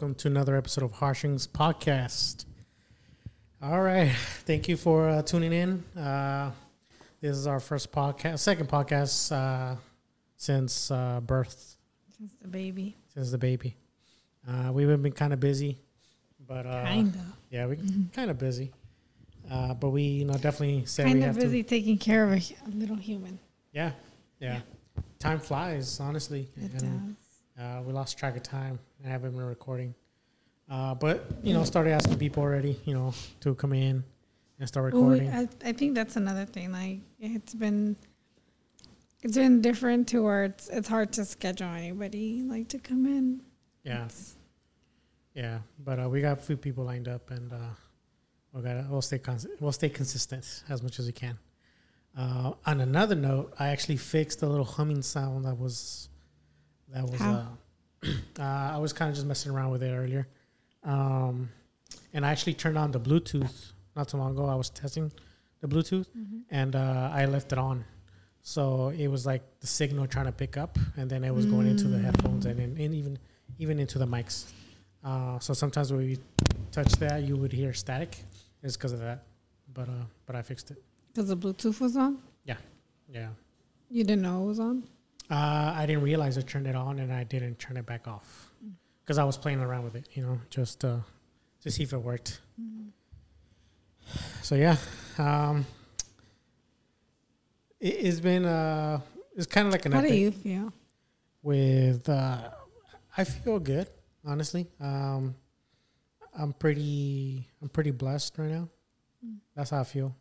Welcome to another episode of Harshing's podcast. All right. Thank you for uh, tuning in. Uh, this is our first podcast, second podcast uh, since uh, birth, Since the baby. since the baby. Uh, we've been kind of busy, but uh, Kinda. yeah, we kind of busy. Uh, but we, you know, definitely we Kinda have busy to. taking care of a, a little human. Yeah, yeah. Time flies, honestly. It And, does. Uh, we lost track of time. I haven't been recording. Uh, but, you know, started asking people already, you know, to come in and start Well, we- recording. I, I think that's another thing. Like it's been, it's been different to where it's it's hard to schedule anybody like to come in. yeah, It's- yeah. But uh, we got a few people lined up and uh, we'll, gotta, we'll, stay cons- we'll stay consistent as much as we can. Uh, on another note, I actually fixed the little humming sound that was, that was, How? Uh, I was kind of just messing around with it earlier. Um, and I actually turned on the Bluetooth not too long ago. I was testing the Bluetooth and uh, I left it on. So it was like the signal trying to pick up, and then it was going into the headphones and, and, and even even into the mics. Uh, so sometimes when we touch that, you would hear static. It's because of that, but uh, but I fixed it. Because the Bluetooth was on. Yeah, yeah, You didn't know it was on. Uh, I didn't realize I turned it on, and I didn't turn it back off because I was playing around with it, you know, just uh, to see if it worked. So yeah, um, it, it's been uh, it's kind of like an How do you feel? with uh I feel good, honestly. Um I'm pretty I'm pretty blessed right now. That's how I feel.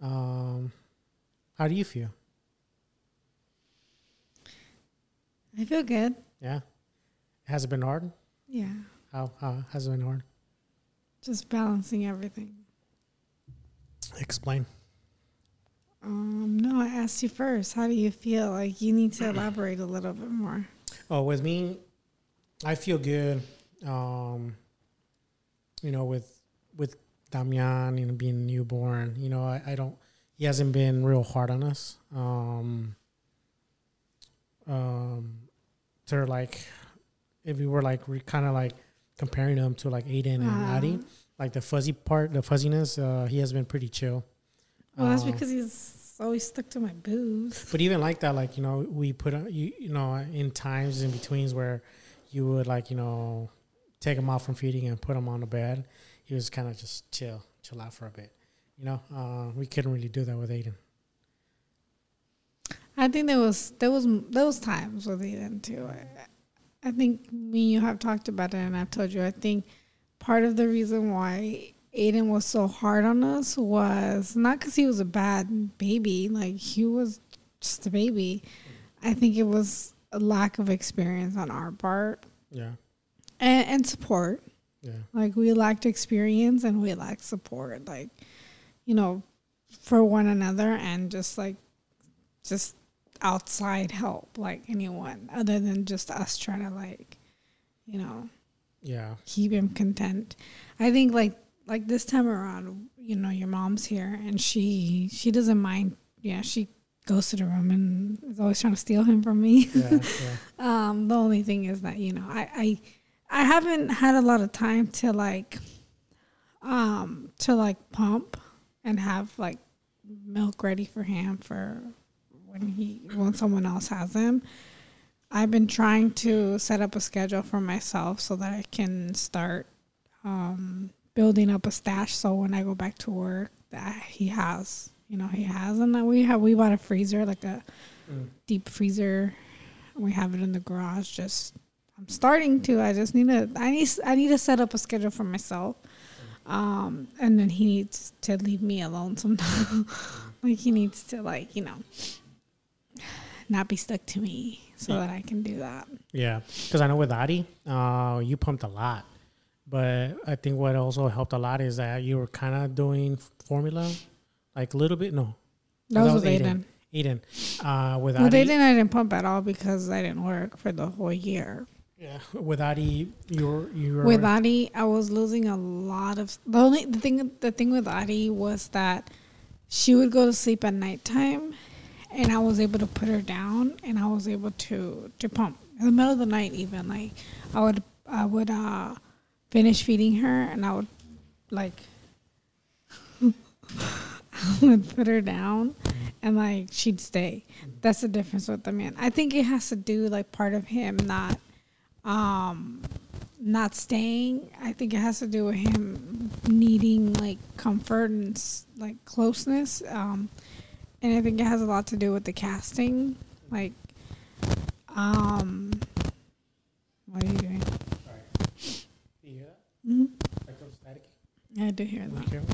Um how do you feel? I feel good. Yeah. Has it been hard? Yeah, How how has it been hard? just balancing everything. Explain. Um, no, I asked you first. How do you feel? Like you need to elaborate a little bit more. Oh, with me, I feel good. Um, you know, with with Damian, and being newborn, you know, I, I don't. He hasn't been real hard on us. Um, um, to like, if we were like, we kind of like comparing him to like Aiden and Uh, Addie, like the fuzzy part, the fuzziness, uh, he has been pretty chill. Well, that's Um, because he's always stuck to my boobs. But even like that, like you know, we put uh, you you know in times in betweens where you would like you know take him out from feeding and put him on the bed. He was kind of just chill, chill out for a bit. You know, uh, we couldn't really do that with Aiden. I think there was there was there was times with Aiden too. I, I think me and you have talked about it, and I've told you. I think part of the reason why Aiden was so hard on us was not because he was a bad baby. Like he was just a baby. I think it was a lack of experience on our part Yeah, and, and support. yeah, Like we lacked experience and we lacked support, like, you know, for one another and just like just outside help, like anyone other than just us trying to like, you know, yeah, keep him content. I think like like this time around, you know, your mom's here and she she doesn't mind. Yeah, she goes to the room and is always trying to steal him from me. yeah, yeah. Um, the only thing is that you know, I, I I haven't had a lot of time to like um to like pump and have like milk ready for him for when he when someone else has him. I've been trying to set up a schedule for myself so that I can start um building up a stash. So when I go back to work that he has you know he has and we have we bought a freezer like a Mm. deep freezer. We have it in the garage. Just i'm starting to i just need to i need i need to set up a schedule for myself. Um and then he needs to leave me alone sometimes. Like he needs to like you know not be stuck to me so Yeah. that i can do that. Yeah, because I know with Adi, uh, you pumped a lot, but I think what also helped a lot is that you were kind of doing formula, like a little bit. No, that, Oh, was with aiden, Aiden, uh, with with Adi, aiden i didn't pump at all because i didn't work for the whole year. Yeah, with Adi, you were you were with Adi, I was losing a lot of the only the thing the thing with Adi was that she would go to sleep at nighttime and I was able to put her down and I was able to to pump. In the middle of the night even like i would i would uh finish feeding her and i would like i would put her down and like she'd stay. That's the difference with the man. I think it has to do like part of him not um not staying. I think it has to do with him needing like comfort and like closeness. Um and i think it has a lot to do with the casting like um what are you doing Do you hear that? mm-hmm. Like those static? yeah i did hear that Hear it?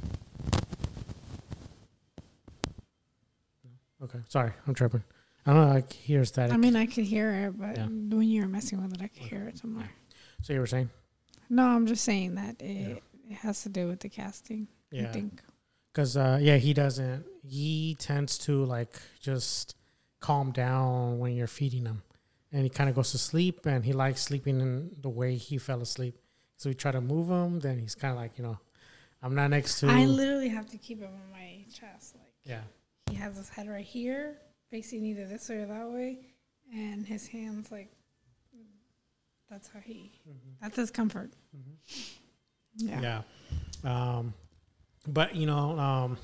No? Okay, sorry, I'm tripping. I don't know. I hear static. i mean i could hear it but Yeah. when you were messing with it i could hear it somewhere so you were saying? no i'm just saying that it, it has to do with the casting i Yeah. think Because uh, yeah, he doesn't. He tends to like just calm down when you're feeding him, and he kind of goes to sleep, and he likes sleeping in the way he fell asleep. So we try to move him, then he's kind of like you know, I'm not next to. i literally have to keep him on my chest like yeah, he has his head right here, facing either this way or that way, and his hands like that's how he that's his comfort. Yeah. yeah. Um, but you know, um,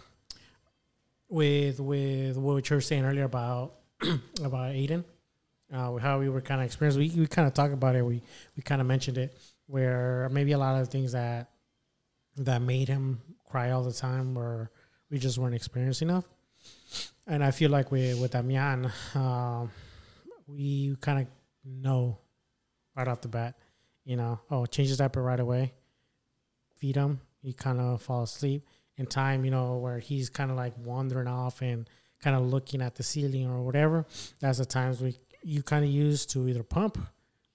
with with what you were saying earlier about about Aiden, uh, how we were kind of experienced, we we kind of talked about it. We we kind of mentioned it where maybe a lot of things that that made him cry all the time, or we just weren't experienced enough. And I feel like with with Damian, um, we kind of know right off the bat, you know, oh, change his diaper right away feed him. He kind of fall asleep in time, you know, where he's kind of like wandering off and kind of looking at the ceiling or whatever. That's the times we you kind of use to either pump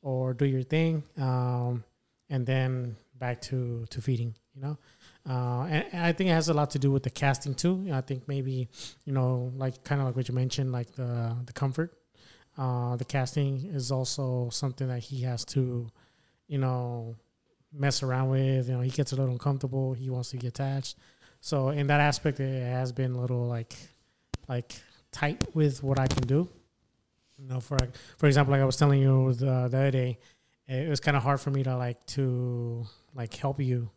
or do your thing, um, and then back to to feeding. You know, uh, and, and I think it has a lot to do with the casting too. I think maybe you know, like kind of like what you mentioned, like the the comfort. Uh, the casting is also something that he has to, you know, mess around with. You know, he gets a little uncomfortable. He wants to get attached. So in that aspect, it has been a little like, like tight with what I can do. You know, for for example, like I was telling you the, the other day, it was kind of hard for me to like to like help you,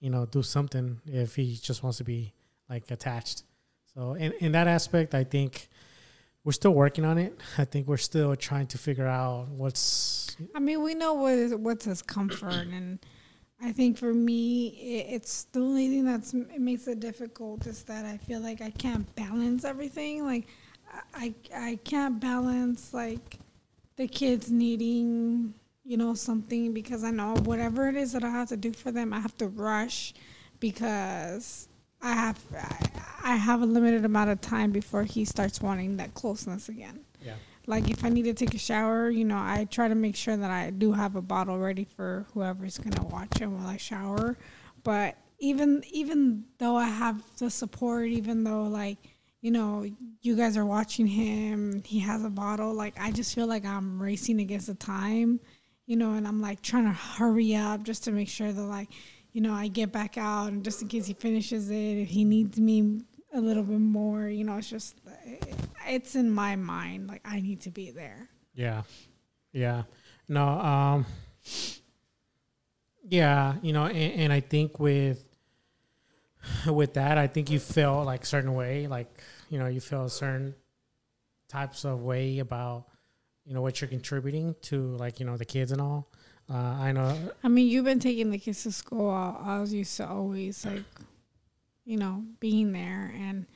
you know, do something if he just wants to be like attached. So in in that aspect, I think we're still working on it. I think we're still trying to figure out what's I mean, we know what is what's his comfort, and I think for me, it, it's the only thing that's it makes it difficult is that I feel like I can't balance everything. Like, I I can't balance like the kids needing you know something because I know whatever it is that I have to do for them, I have to rush because I have I, have a limited amount of time before he starts wanting that closeness again yeah. like if I need to take a shower, you know, I try to make sure that I do have a bottle ready for whoever's gonna watch him while I shower. But even even though I have the support, even though like you know you guys are watching him, he has a bottle. Like I just feel like I'm racing against the time, you know, and I'm like trying to hurry up just to make sure that like you know I get back out and just in case he finishes it, if he needs me a little bit more, you know, it's just it's in my mind like I need to be there. Yeah. Yeah. No, um yeah, you know, and, and I think with with that, I think you feel like certain way, like, you know, you feel a certain types of way about, you know, what you're contributing to like, you know, the kids and all. Uh, I know I mean, you've been taking the kids to school. I, was used to always like, you know, being there, and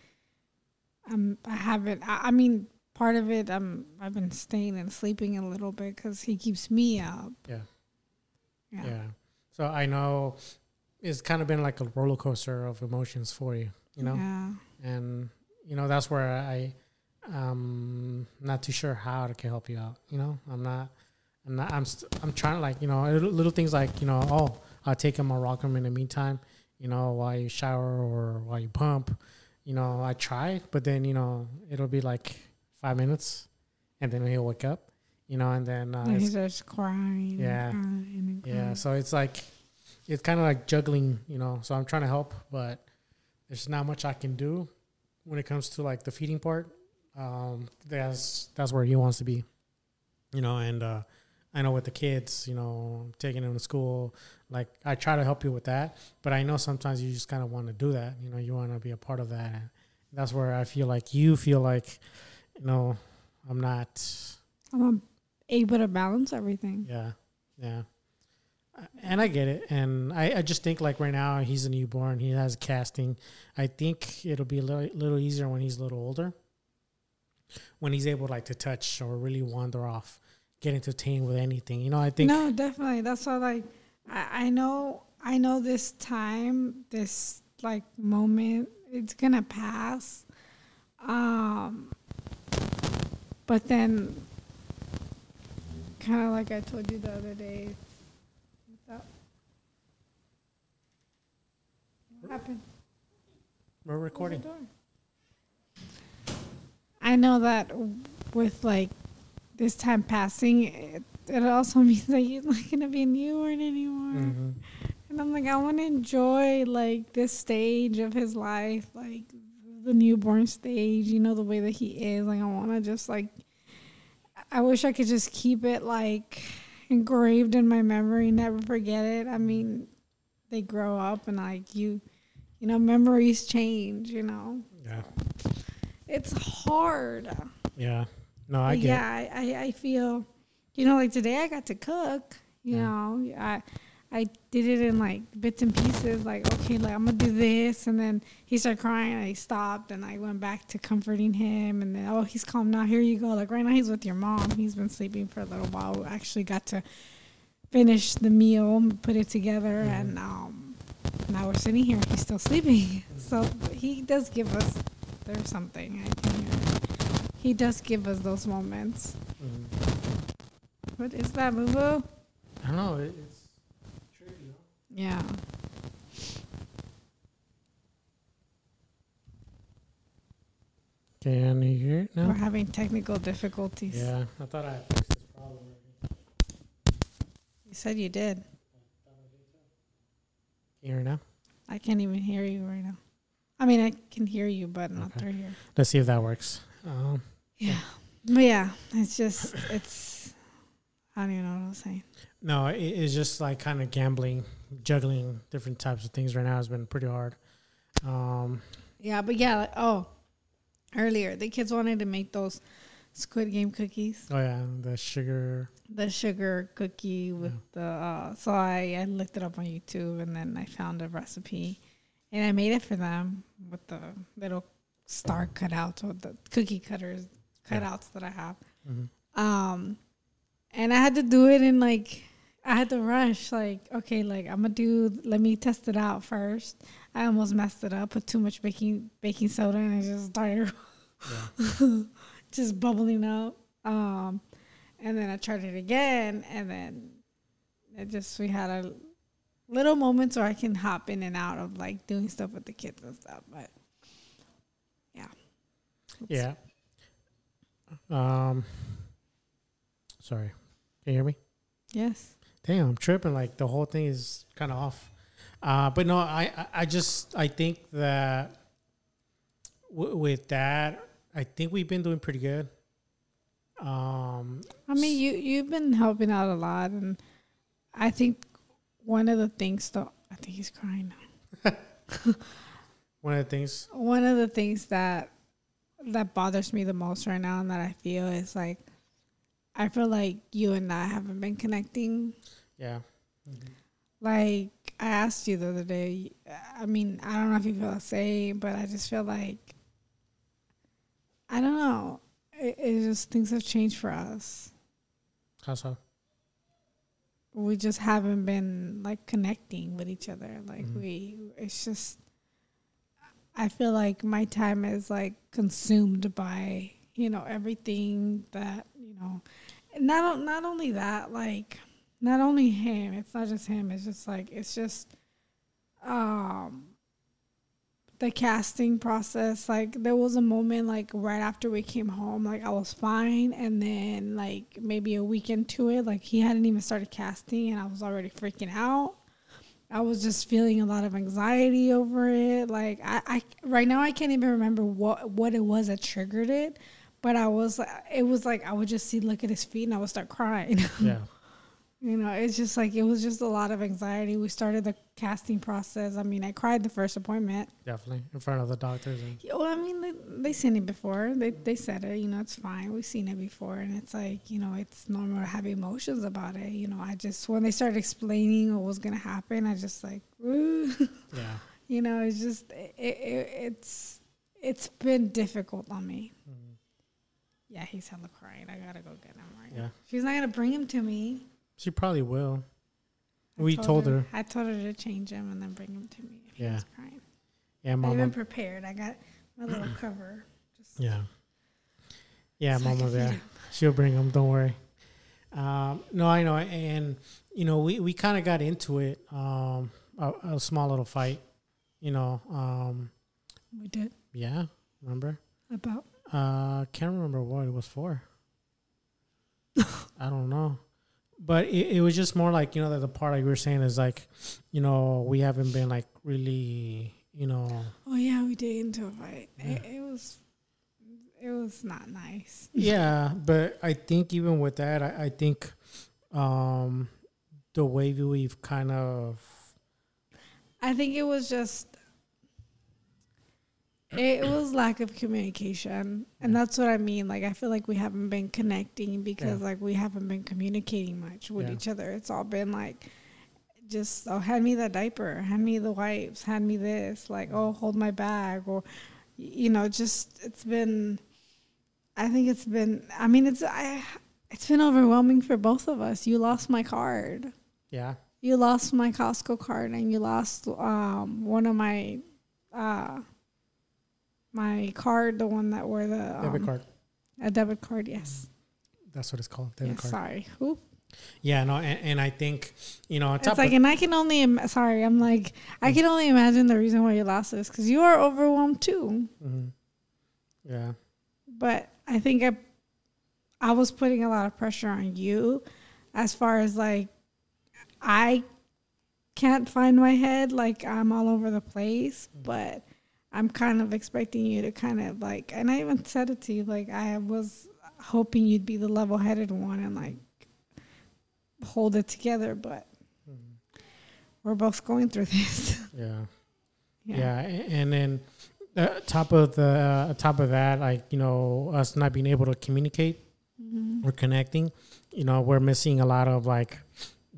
um, I haven't. I, I mean, part of it, um, I've been staying and sleeping a little bit because he keeps me up. Yeah. Yeah. Yeah. So I know it's kind of been like a roller coaster of emotions for you, you know? Yeah. and you know that's where I um not too sure how I can help you out. You know, I'm not, I'm I'm st- I'm trying to like you know little, things like you know oh I'll take him, I'll rock him in the meantime. You know while you shower or while you pump. You know I try, but then you know it'll be like five minutes, and then he'll wake up. You know, and then uh, And he it's- starts crying. Yeah. And crying and yeah, so it's like it's kind of like juggling, you know. So I'm trying to help, but there's not much I can do when it comes to like the feeding part. Um, that's that's where he wants to be. you know, and uh, I know with the kids, you know, taking them to school, like I try to help you with that, but I know sometimes you just kind of want to do that. You know, you want to be a part of that. And that's where I feel like you feel like, you know, I'm not. I'm able to balance everything. Yeah, yeah. And I get it, and I, I just think like right now he's a newborn. He has casting. I think it'll be a little, little easier when he's a little older. When he's able like to touch or really wander off, get entertained with anything. You know, I think No, definitely. That's why like I, I know I know this time, this like moment, it's gonna pass. Um but then kinda like I told you the other day. What's up? What happened? we're recording. Close the door. I know that with like this time passing, it, it also means that he's not gonna be a newborn anymore. Mhm. And I'm like, I want to enjoy like this stage of his life, like the newborn stage. You know the way that he is. Like I want to just like, I wish I could just keep it like engraved in my memory, never forget it. I mean, they grow up and like you, you know, memories change. You know, Yeah, it's hard. yeah. No, I get. yeah, I, I, I feel, you know, like today I got to cook. You Yeah. know, I I did it in like bits and pieces. Like, okay, like I'm gonna do this, and then he started crying, and I stopped, and I went back to comforting him, and then oh, he's calm now. Here you go. Like right now, he's with your mom. He's been sleeping for a little while. We actually got to finish the meal, put it together, and um, now we're sitting here. He's still sleeping. So he does give us. There's something I hear. He does give us those moments. Mhm. What is that, Boo Boo? I don't know. It, it's tricky. Yeah. Can you hear it now? We're having technical difficulties. Yeah, I thought I fixed this problem. You said you did. Can you hear it now? I can't even hear you right now. I mean, I can hear you, but not through here. Let's see if that works. Um, Yeah. But yeah, it's just, it's, I don't even know what I was saying. no, it, it's just like kind of gambling, juggling different types of things right now has been pretty hard. Um, Yeah, but yeah, like, oh, earlier, the kids wanted to make those Squid Game cookies. oh yeah, the sugar. the sugar cookie with the uh, so I, I looked it up on YouTube and then I found a recipe and I made it for them with the little star cutouts or the cookie cutters Yeah. cutouts that I have. Mhm. Um, and I had to do it in like I had to rush like okay like I'm gonna do let me test it out first. I almost messed it up, put too much baking baking soda and it just started Yeah. just bubbling up. Um, and then I tried it again, and then it just we had a little moments where I can hop in and out of like doing stuff with the kids and stuff. But yeah, Yeah. Um. Sorry. Can you hear me? yes, Damn, I'm tripping. Like the whole thing is kind of off. Uh, but no, I, I, just, I think that w- with that, I think we've been doing pretty good. Um, I mean you you've been helping out a lot, and I think one of the things though I think he's crying now. one of the things, One of the things that that bothers me the most right now, and that I feel is like I feel like you and I haven't been connecting yeah, Like I asked you the other day. I mean, I don't know if you feel the same, but I just feel like I don't know. It, it just things have changed for us. how so? We just haven't been like connecting with each other. Like Mhm. we, it's just. I feel like my time is like consumed by you know everything that you know. Not not only that, like not only him. It's not just him. It's just like it's just um the casting process. Like there was a moment like right after we came home, like I was fine, and then like maybe a week into it, like he hadn't even started casting, and I was already freaking out. I was just feeling a lot of anxiety over it. Like I, I right now I can't even remember what what it was that triggered it, but I was it was like I would just see look at his feet and I would start crying. Yeah. You know, it's just like it was just a lot of anxiety. We started the casting process. I mean, I cried the first appointment. Definitely in front of the doctors. And, Yeah, Well, I mean, they they seen it before. They they said it. You know, it's fine. We've seen it before, and it's like you know, it's normal to have emotions about it. You know, I just when they started explaining what was gonna happen, I just like, "Ooh." yeah. you know, it's just it, it, it's it's been difficult on me. Mhm. Yeah, he's hella crying. I gotta go get him right Yeah. now. She's not gonna bring him to me. She probably will. I We told her. I told her to change him and then bring him to me if he Yeah. was crying. Yeah, I mama. even prepared. I got my little cover. Just Yeah. Yeah, so I mama there. She'll bring them. Don't worry. Um, no, I know, and you know, we, we kind of got into it. Um, a, a small little fight. You know. Um, We did yeah. Remember? about Uh, can't remember what it was for. I don't know, but it, it was just more like you know that the part like we were saying is like, you know, we haven't been like really, you know, Oh yeah, we did into a fight. Yeah. It, it was it was not nice. yeah. But I think even with that, I, I think, um, the way we've kind of I think it was just it was lack of communication. And that's what I mean. Like I feel like we haven't been connecting because Yeah. like we haven't been communicating much with Yeah. each other. It's all been like just oh hand me that diaper, hand me the wipes, hand me this, like oh hold my bag or you know, just it's been I think it's been I mean it's I it's been overwhelming for both of us. You lost my card yeah, you lost my Costco card and you lost um one of my uh my card, the one that were the um, debit card. a debit card. Yes, That's what it's called, debit card. Sorry, Who? Yeah, no, and, and I think you know, It's like, and I can only Im- sorry, I'm like, I can only imagine the reason why you lost this because you are overwhelmed too. Mhm. yeah, But I think I, I was putting a lot of pressure on you, as far as like, I can't find my head. Like I'm all over the place, but I'm kind of expecting you to kind of like, and I even said it to you, like I was hoping you'd be the level-headed one and like hold it together, but we're both going through this. yeah. Yeah, a- and then uh, top of the uh, top of that, like you know, us not being able to communicate Mhm. or connecting, you know, we're missing a lot of like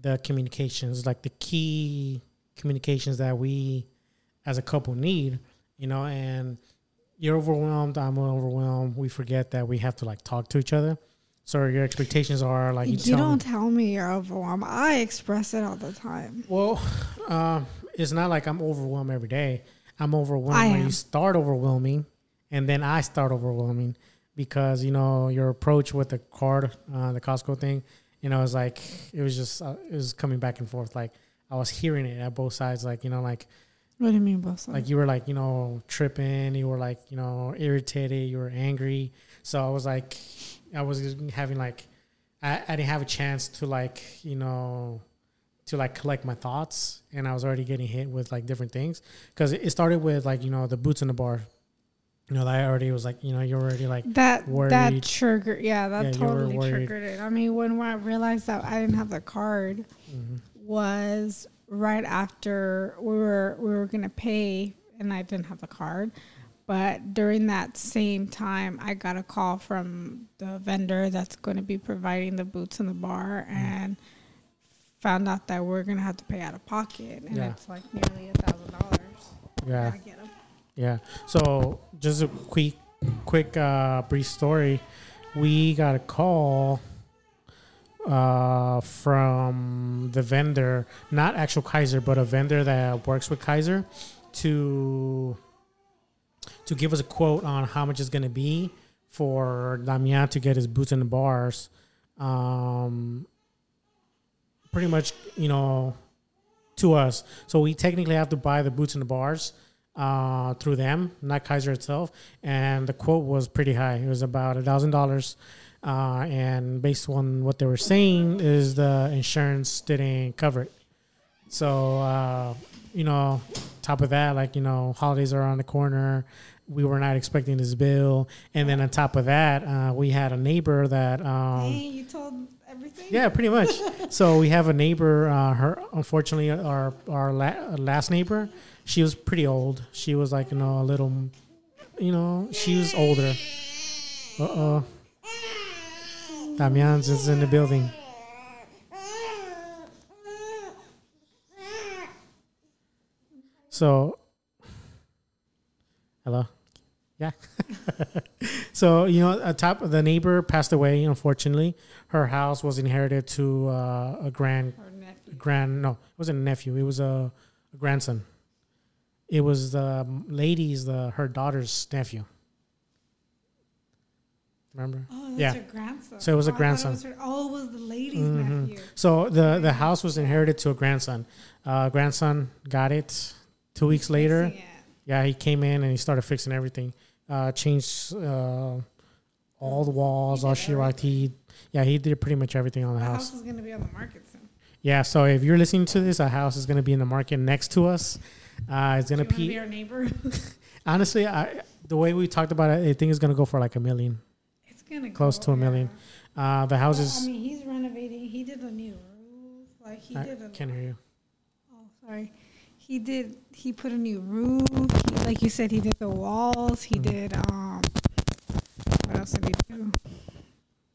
the communications, like the key communications that we as a couple need, you know, and you're overwhelmed, I'm overwhelmed. We forget that we have to like talk to each other. So your expectations are like You, you, don't tell me you're overwhelmed. I express it all the time. Well, um, it's not like I'm overwhelmed every day. I'm overwhelmed I when am. you start overwhelming, and then I start overwhelming because you know your approach with the card, uh, the Costco thing. You know, it's like it was just uh, it was coming back and forth. Like I was hearing it at both sides. Like you know, like What do you mean, sides? like you were like you know tripping. You were like you know irritated. You were angry. So I was like, I was having like, I, I didn't have a chance to like you know to like collect my thoughts and I was already getting hit with like different things because it started with like you know the boots in the bar you know that I already was like you know you're already like that worried. that triggered, yeah, that Yeah, totally triggered it. I mean, when I realized that I didn't have the card, mhm, was right after we were we were gonna pay, and I didn't have the card. But during that same time, I got a call from the vendor that's going to be providing the boots in the bar, Mm. and found out that we're gonna have to pay out of pocket, and Yeah. it's like nearly a thousand dollars. yeah Gotta get 'em. yeah so just a quick quick uh brief story we got a call uh from the vendor not actual Kaiser but a vendor that works with Kaiser to to give us a quote on how much it's going to be for Damian to get his boots in the bars. Um, pretty much, you know, to us. So we technically have to buy the boots in the bars uh, through them, not Kaiser itself. And the quote was pretty high. It was about a thousand dollars. Uh, and based on what they were saying, is the insurance didn't cover it. So uh, you know, top of that, like you know, holidays are on the corner. we were not expecting this bill, and then on top of that, uh, we had a neighbor that. Um, hey, you told everything. yeah, pretty much. so we have a neighbor. Uh, her, unfortunately, our our la- last neighbor, she was pretty old. She was like you know a little, you know, she was older. Uh oh. Damian's is in the building. So, hello, yeah. so you know, a top the neighbor passed away. Unfortunately, her house was inherited to uh, a grand grand. No, it wasn't a nephew. It was a, a grandson. It was the lady's the her daughter's nephew. Remember? Oh, that's Yeah. So it was a Oh, thought grandson. was her- oh, it was the lady's Mhm. nephew. So the the house was inherited to a grandson. Uh, grandson got it. Two weeks later, it. yeah, he came in and he started fixing everything. Uh, changed uh, all the walls, all sheetrock. He, yeah, he did pretty much everything on the The house. house is gonna be on the market soon. Yeah, so if you're listening to this, a house is going to be in the market next to us. Uh, it's going You to wanna be be our neighbor. honestly, I, the way we talked about it, I think it's going to go for like a million. Close to a million. Uh, the houses. I mean, he's renovating. He did a new roof. Like he I did a. can't hear you. Oh, sorry. He did. He put a new roof. He, like you said, he did the walls. He Mhm. did. Um. What else did he do?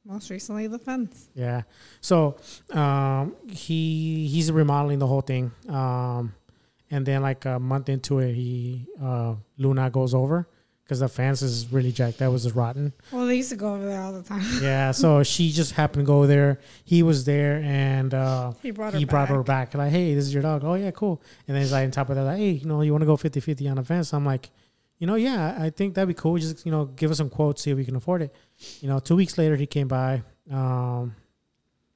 Most recently, the fence. Yeah. So um, he he's remodeling the whole thing. Um, and then like a month into it, he uh, Luna goes over because the fence is really jacked. That was rotten. Well, they used to go over there all the time. Yeah. so she just happened to go there. He was there and. Uh, he brought her. he brought her back. back like hey this is your dog oh yeah cool and then he's like on top of that like hey you know you want to go 50-50 on a fence i'm like you know yeah i think that'd be cool just you know give us some quotes see if we can afford it you know two weeks later he came by um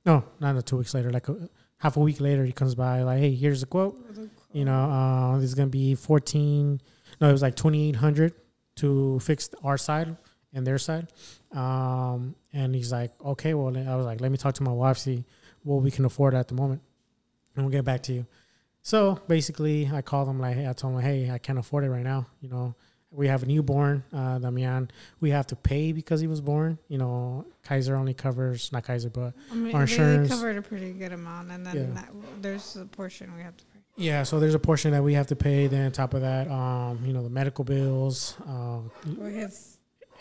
no not two weeks later like a, half a week later he comes by like hey here's the quote you know uh this is gonna be 14 no it was like 2800 to fix our side and their side. Um and he's like okay well i was like let me talk to my wife see what we can afford at the moment and we'll get back to you. So basically i called him like hey i told him hey i can't afford it right now you know. We have a newborn uh damian. We have to pay because he was born you know. Kaiser only covers not kaiser but I mean, our insurance- covered a pretty good amount, and then Yeah. that, there's a portion we have to. Yeah so there's a portion that we have to pay then on top of that um you know the medical bills um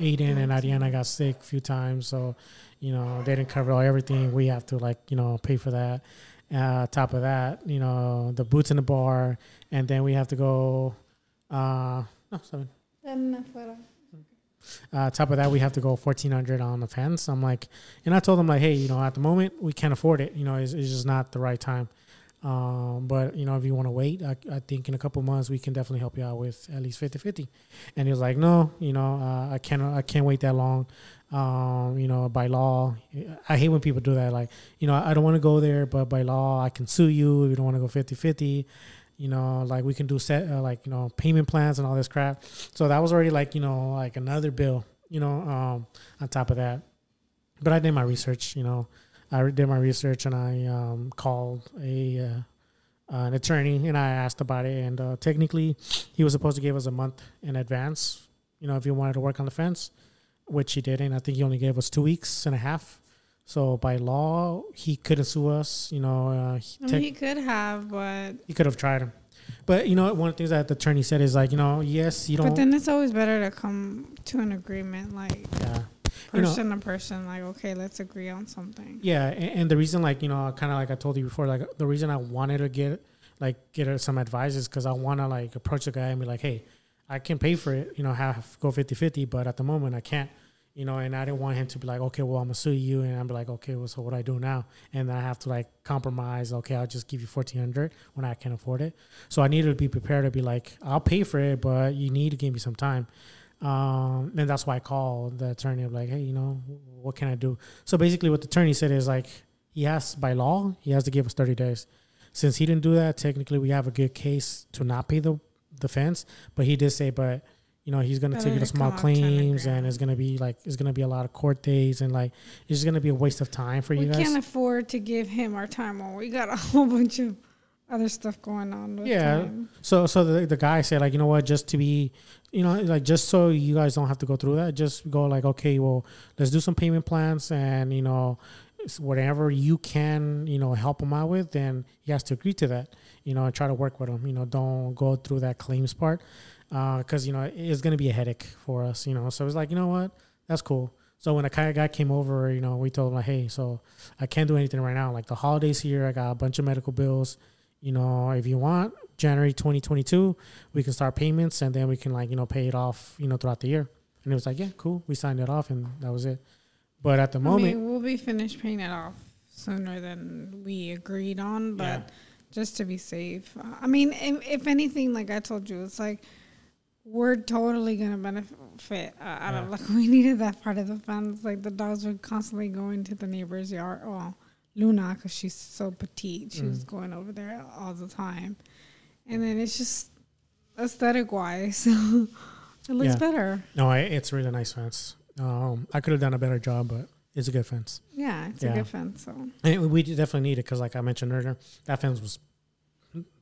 Aiden and Ariana got sick a few times, so you know they didn't cover all everything. We have to like you know pay for that. Uh, top of that, you know the boots in the bar, and then we have to go. Uh, no, seven. Uh, top of that, we have to go fourteen hundred on the fence. I'm like, and I told them like, hey, you know, at the moment we can't afford it. You know, it's, it's just not the right time. Um, but you know, if you want to wait, I, I think in a couple months we can definitely help you out with at least 50-50. And he was like, no, you know, uh, I can't, I can't wait that long. Um, you know, by law, I hate when people do that. Like, you know, I don't want to go there, but by law, I can sue you if you don't want to go 50-50 you know like we can do set uh, like you know payment plans and all this crap so that was already like you know like another bill you know um on top of that but i did my research you know i did my research and i um called a uh, an attorney and i asked about it and uh, technically he was supposed to give us a month in advance you know if you wanted to work on the fence which he didn't i think he only gave us two weeks and a half so by law he couldn't sue us you know uh, he I mean, tech- he could have, but you could have tried him. But you know, one of the things that the attorney said is like, you know, yes, you don't. but then it's always better to come to an agreement, like yeah, You know- person to person. Like, okay, let's agree on something. yeah, and, and the reason, like, you know, kind of like I told you before, like the reason I wanted to get like get her some advice is because I want to like approach the guy and be like, hey, I can pay for it, you know, have go 50-50, but at the moment I can't. You know, and I didn't want him to be like, okay, well, I'm gonna sue you, and I'm like, okay, well, so what do I do now? And then I have to like compromise. Okay, I'll just give you fourteen hundred when I can't afford it. So I needed to be prepared to be like, I'll pay for it, but you need to give me some time. Um, and that's why I called the attorney. I'm like, hey, you know, what can I do? So basically, what the attorney said is like, he has by law, he has to give us 30 days. Since he didn't do that, technically, we have a good case to not pay the the fence. But he did say, but you know, he's gonna take it to small come up to an claims, and it's gonna be like it's gonna be a lot of court days, and like it's just gonna be a waste of time for We you guys. can't afford to give him our time we got a whole bunch of other stuff going on. With Yeah. time. So so the the guy said like you know what? Just to be you know like just so you guys don't have to go through that just go like okay well let's do some payment plans and you know whatever you can you know help him out with then he has to agree to that. You know and try to work with him. You know don't go through that claims part uh, because you know it's going to be a headache for us you know. So it's like you know what? That's cool. So when a kind of guy came over you know we told him like hey so i can't do anything right now. Like the holidays here. I got a bunch of medical bills you know if you want january 2022 we can start payments and then we can like you know pay it off you know throughout the year and it was like yeah cool we signed it off and that was it but at the I moment mean, we'll be finished paying it off sooner than we agreed on, but Yeah. just to be safe. uh, I mean, if, if anything, like I told you, it's like we're totally gonna benefit uh, out Yeah. of like we needed that part of the funds. Like the dogs were constantly going to the neighbor's yard. Well, Luna, because she's so petite, she was Mm. going over there all the time, and then it's just aesthetic wise, it looks Yeah. better. no I, it's a really nice fence um, i could have done a better job but it's a good fence Yeah, it's Yeah. a good fence. So. and we definitely need it because like i mentioned earlier that fence was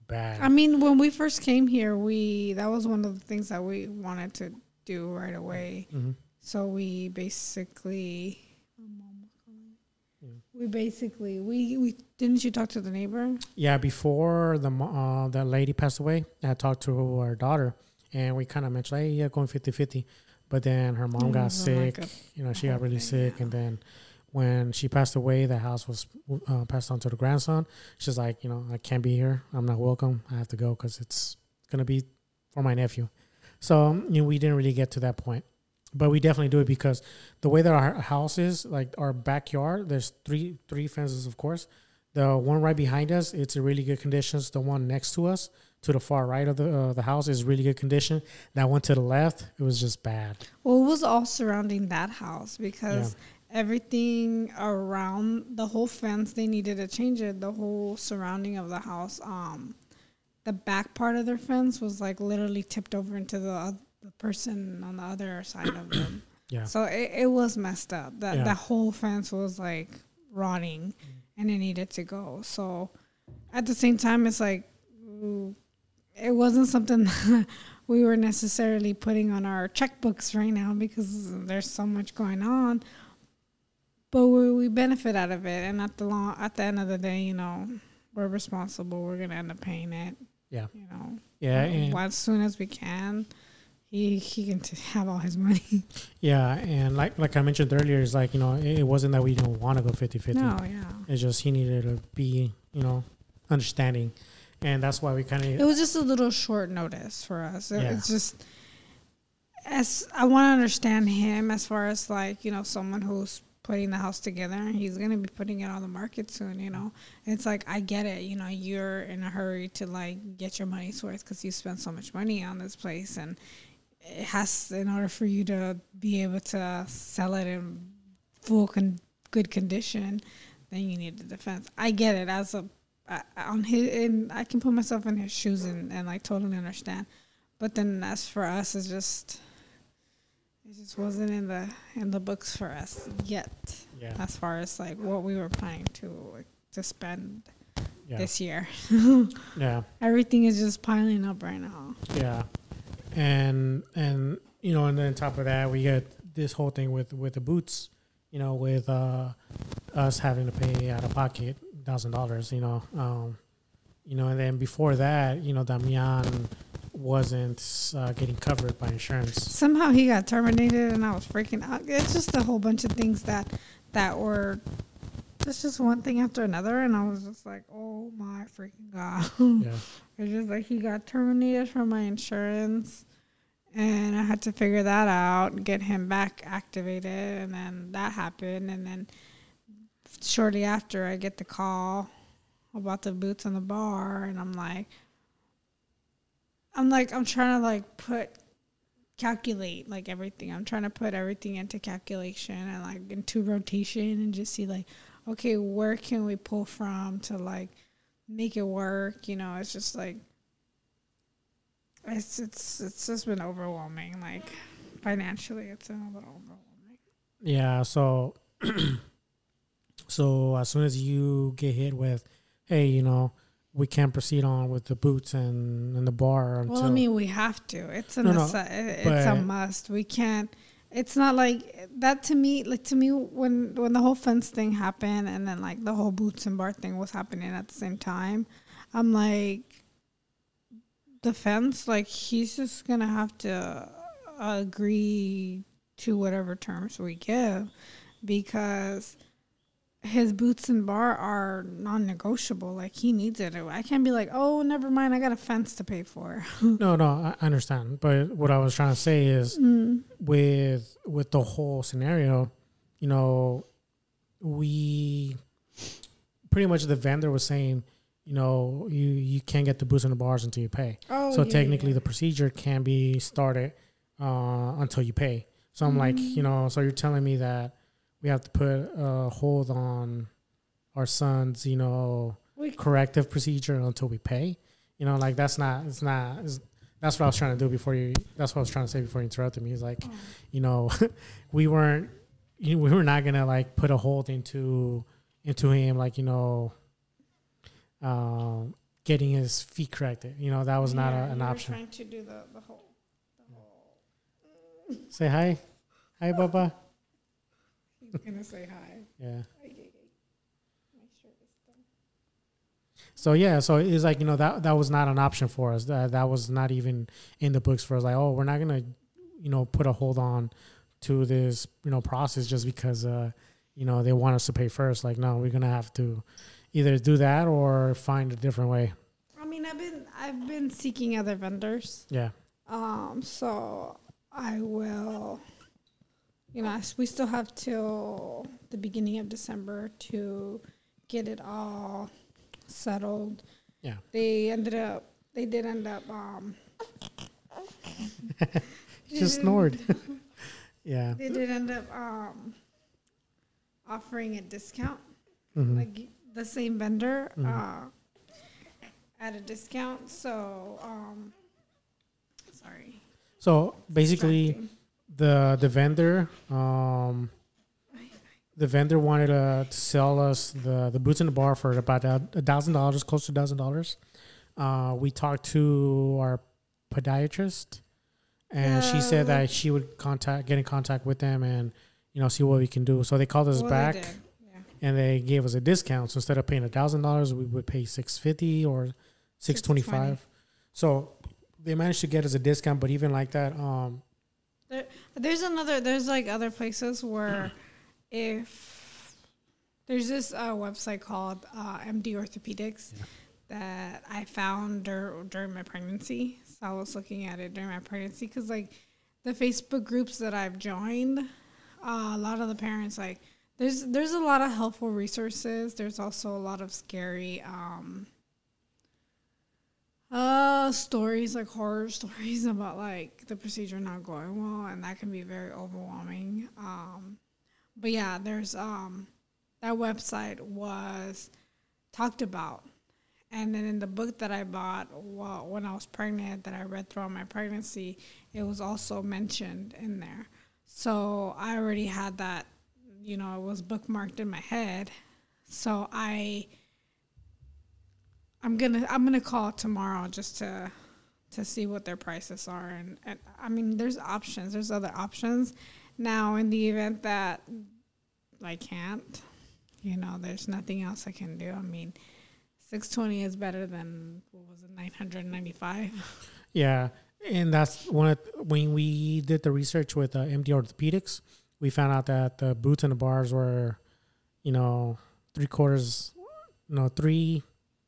bad I mean, when we first came here, we that was one of the things that we wanted to do right away. Mhm. So we basically. We basically we we didn't you talk to the neighbor? Yeah, before the uh, the lady passed away, I talked to her daughter, and we kind of mentioned, "Hey, yeah, going 50-50. But then her mom It got like sick. a- you know, she got really sick, yeah. and then when she passed away, the house was uh, passed on to the grandson. She's like, you know, I can't be here. I'm not welcome. I have to go because it's gonna be for my nephew. So you know, we didn't really get to that point, but we definitely do it because the way that our house is, like our backyard, there's three three fences, of course. The one right behind us, it's in really good conditions. The one next to us, to the far right of the uh, the house, is really good condition. That one to the left, it was just bad. Well, it was all surrounding that house because everything around the whole fence they needed to change it. The whole surrounding of the house, um, the back part of their fence was like literally tipped over into the the person on the other side of them. Yeah. So it, it was messed up. That Yeah. that whole fence was like rotting, mm. and it needed to go. So at the same time, it's like mm, it wasn't something we were necessarily putting on our checkbooks right now because there's so much going on. But we, we benefit out of it, and at the long at the end of the day, you know, we're responsible. We're gonna end up paying it. Yeah. You know, Yeah, as soon as we can. He he can t- have all his money. yeah, and like like I mentioned earlier, it's like you know, it, it wasn't that we don't want to go 50-50. No, yeah. It's just he needed to be, you know, understanding, and that's why we kind of. It was just a little short notice for us. It, Yeah. It's just as I want to understand him as far as like you know someone who's putting the house together. and He's gonna be putting it on the market soon. You know, it's like I get it. You know, you're in a hurry to like get your money's worth because you spent so much money on this place, and it has in order for you to be able to sell it in full con- good condition. Then you need the defense. I get it as a I- on his and I can put myself in his shoes and, and like totally understand. But then as for us it's just it just wasn't in the in the books for us yet yeah, as far as like what we were planning to to spend yeah, this year. yeah, Everything is just piling up right now. yeah, and and you know, and then on top of that, we get this whole thing with with the boots, you know, with uh, us having to pay out of pocket thousand dollars, you know, um, you know, and then before that, you know, Damian wasn't uh, getting covered by insurance. Somehow he got terminated and I was freaking out. It's just a whole bunch of things that that were it's just one thing after another and I was just like, Oh my freaking god. Yeah, It's just like he got terminated from my insurance, and I had to figure that out, get him back activated, and then that happened, and then shortly after, I get the call about the boots on the bar, and I'm like, I'm like, I'm trying to like put calculate like everything. I'm trying to put everything into calculation and like into rotation and just see like, okay, where can we pull from to like make it work. You know, it's just like it's it's it's just been overwhelming. Like financially, it's been a little overwhelming. yeah. So, so as soon as you get hit with, hey, you know, we can't proceed on with the boots and, and the bar until Well, I mean, we have to. It's a No, no, it's a must. We can't. It's not like that to me. Like to me, when when the whole fence thing happened, and then like the whole boots and bar thing was happening at the same time, I'm like, the fence. Like he's just gonna have to agree to whatever terms we give, because his boots and bar are non-negotiable. Like he needs it. I can't be like, oh, never mind. I got a fence to pay for. no no I I understand but what I was trying to say is Mm. with with the whole scenario you know we pretty much the vendor was saying you know you you can't get the boots and the bars until you pay. Oh, so technically the procedure can be started uh, until you pay. So i'm like you know so you're telling me that we have to put a hold on our son's you know we, corrective procedure until we pay? You know like that's not it's not it's, that's what i was trying to do before you that's what i was trying to say before you interrupted me. Is like Oh. you know we weren't you know, we were not gonna like put a hold into into him like you know um getting his feet corrected you know that was not a, an option Trying to do the, the whole, the whole. say hi hi baba He's gonna say hi. yeah My shirt is done. So yeah, so it's like you know that that was not an option for us. That that was not even in the books for us. Like, oh, we're not gonna, you know, put a hold on to this you know process just because uh you know they want us to pay first. Like, no, we're gonna have to either do that or find a different way. I mean, I've been I've been seeking other vendors. Yeah, Um, so I will. You know, we still have till the beginning of December to get it all settled. Yeah. They ended up. They did end up. Um, just snored. yeah, They did end up um, offering a discount, Mhm. like the same vendor Mhm. uh, at a discount. So, um, sorry. So basically, the the vendor um the vendor wanted uh, to sell us the the boots in the bar for about a thousand dollars close to a thousand dollars uh we talked to our podiatrist and she said that she would contact get in contact with them and you know see what we can do so they called us Well, back. And they gave us a discount so instead of paying a thousand dollars we would pay 650 or 625 so they managed to get us a discount but even like that um There's another. There's like other places where if there's this uh, website called uh, MD Orthopedics Yeah. that I found dur- during my pregnancy. So I was looking at it during my pregnancy because like the Facebook groups that I've joined, uh, a lot of the parents like there's there's a lot of helpful resources. There's also a lot of scary. Um, uh, stories like horror stories about like the procedure not going well, and that can be very overwhelming. Um, but yeah, there's um, that website was talked about, and then in the book that I bought when I was pregnant, that I read throughout my pregnancy, it was also mentioned in there. So I already had that, you know, it was bookmarked in my head. So I I'm gonna I'm gonna call tomorrow just to to see what their prices are. And, and I mean there's options there's other options. Now in the event that I can't you know there's nothing else I can do. I mean 620 is better than what was it 995 Yeah, and that's one of when we did the research with uh, MD Orthopedics, we found out that the boots and the bars were, you know, three quarters, no three,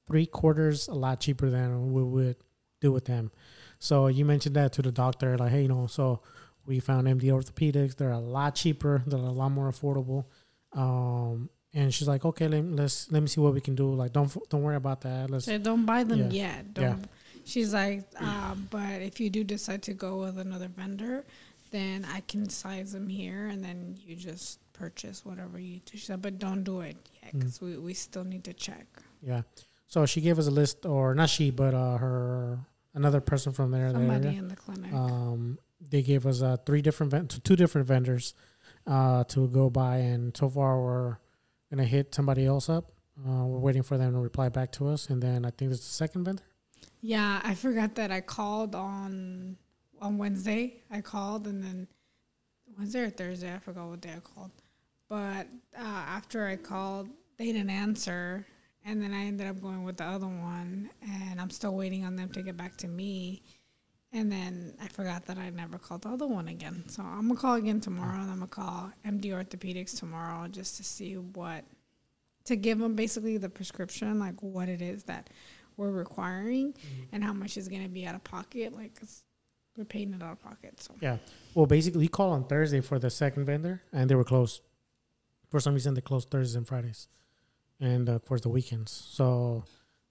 three quarters a lot cheaper than we would do with them. So you mentioned that to the doctor, like, hey, you know, so we found MD Orthopedics. They're a lot cheaper. They're a lot more affordable. Um, and she's like, okay, let, let's let me see what we can do. Like, don't don't worry about that. Let's so don't buy them Yeah. yet don't Yeah. she's like uh, but if you do decide to go with another vendor then I can size them here and then you just purchase whatever you said, but don't do it yet because we, we still need to check. Yeah. So she gave us a list, or not she, but uh, her another person from there. Somebody there in the clinic. um, they gave us uh, three different ven- two different vendors uh, to go by, and so far we're gonna hit somebody else up. Uh, we're waiting for them to reply back to us, and then I think there's the second vendor. Yeah, I forgot that I called on on Wednesday. I called and then Wednesday or Thursday, I forgot what day I called. But uh, after I called, they didn't answer, and then I ended up going with the other one, and I'm still waiting on them to get back to me. And then I forgot that I never called the other one again. So I'm gonna call again tomorrow, and I'm gonna call MD Orthopedics tomorrow just to see what to give them basically the prescription, like what it is that we're requiring and how much is going to be out of pocket. Like, we're paying it out of pocket. So, Yeah. Well, basically, he called on Thursday for the second vendor, and they were closed. For some reason, they closed Thursdays and Fridays, and uh, of course the weekends. So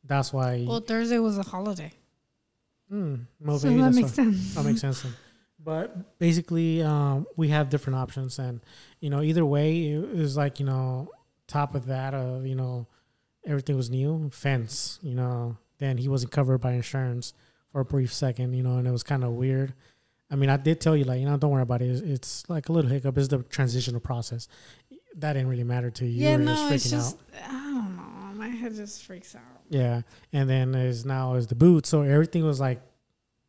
that's why. well, Thursday was a holiday. Mm, well, so that makes why- sense. That makes sense. Then. But basically, um, we have different options, and you know, either way, it was like you know, top of that, uh, you know, everything was new, fence, you know. Then he wasn't covered by insurance for a brief second, you know, and it was kind of weird. I mean, I did tell you, like, you know, don't worry about it. It's, it's like a little hiccup. It's the transitional process. That didn't really matter to you. yeah, no, just it's just, out. I don't know. My head just freaks out. Yeah, and then is now is the boot. So everything was like,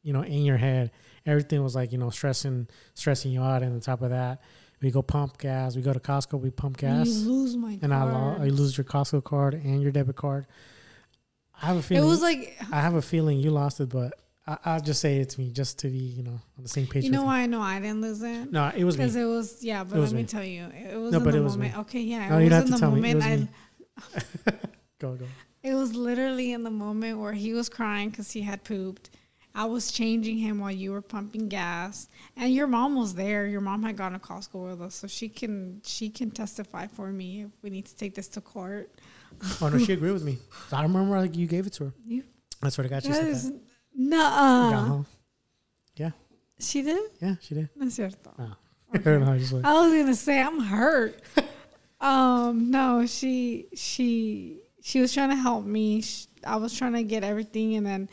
you know, in your head. Everything was like, you know, stressing, stressing you out. And on top of that, we go pump gas. We go to Costco. We pump And gas, You lose my and I, lo- card. I lose your Costco card and your debit card. I have a feeling. It was like, I have a feeling you lost it, but I, I'll just say it to me, just to be, you know, on the same page. you know why I know I didn't lose it? No, it was. Because it was, yeah, but was let me me. tell you, it was No, in but the it was moment. me. Okay, yeah, No, it was in the tell me. It moment. I. Go go. It was literally in the moment where he was crying because he had pooped. I was changing him while you were pumping gas, and your mom was there. Your mom had gone to Costco with us, so she can she can testify for me if we need to take this to court. Oh no, she agreed with me. I remember like you gave it to her. You That's what I got. She said that. nuh Yeah. She did. yeah, she did. No cierto. Oh. I don't know, I like- I was gonna say I'm hurt. um, no, she she she was trying to help me. Sh I was trying to get everything, and then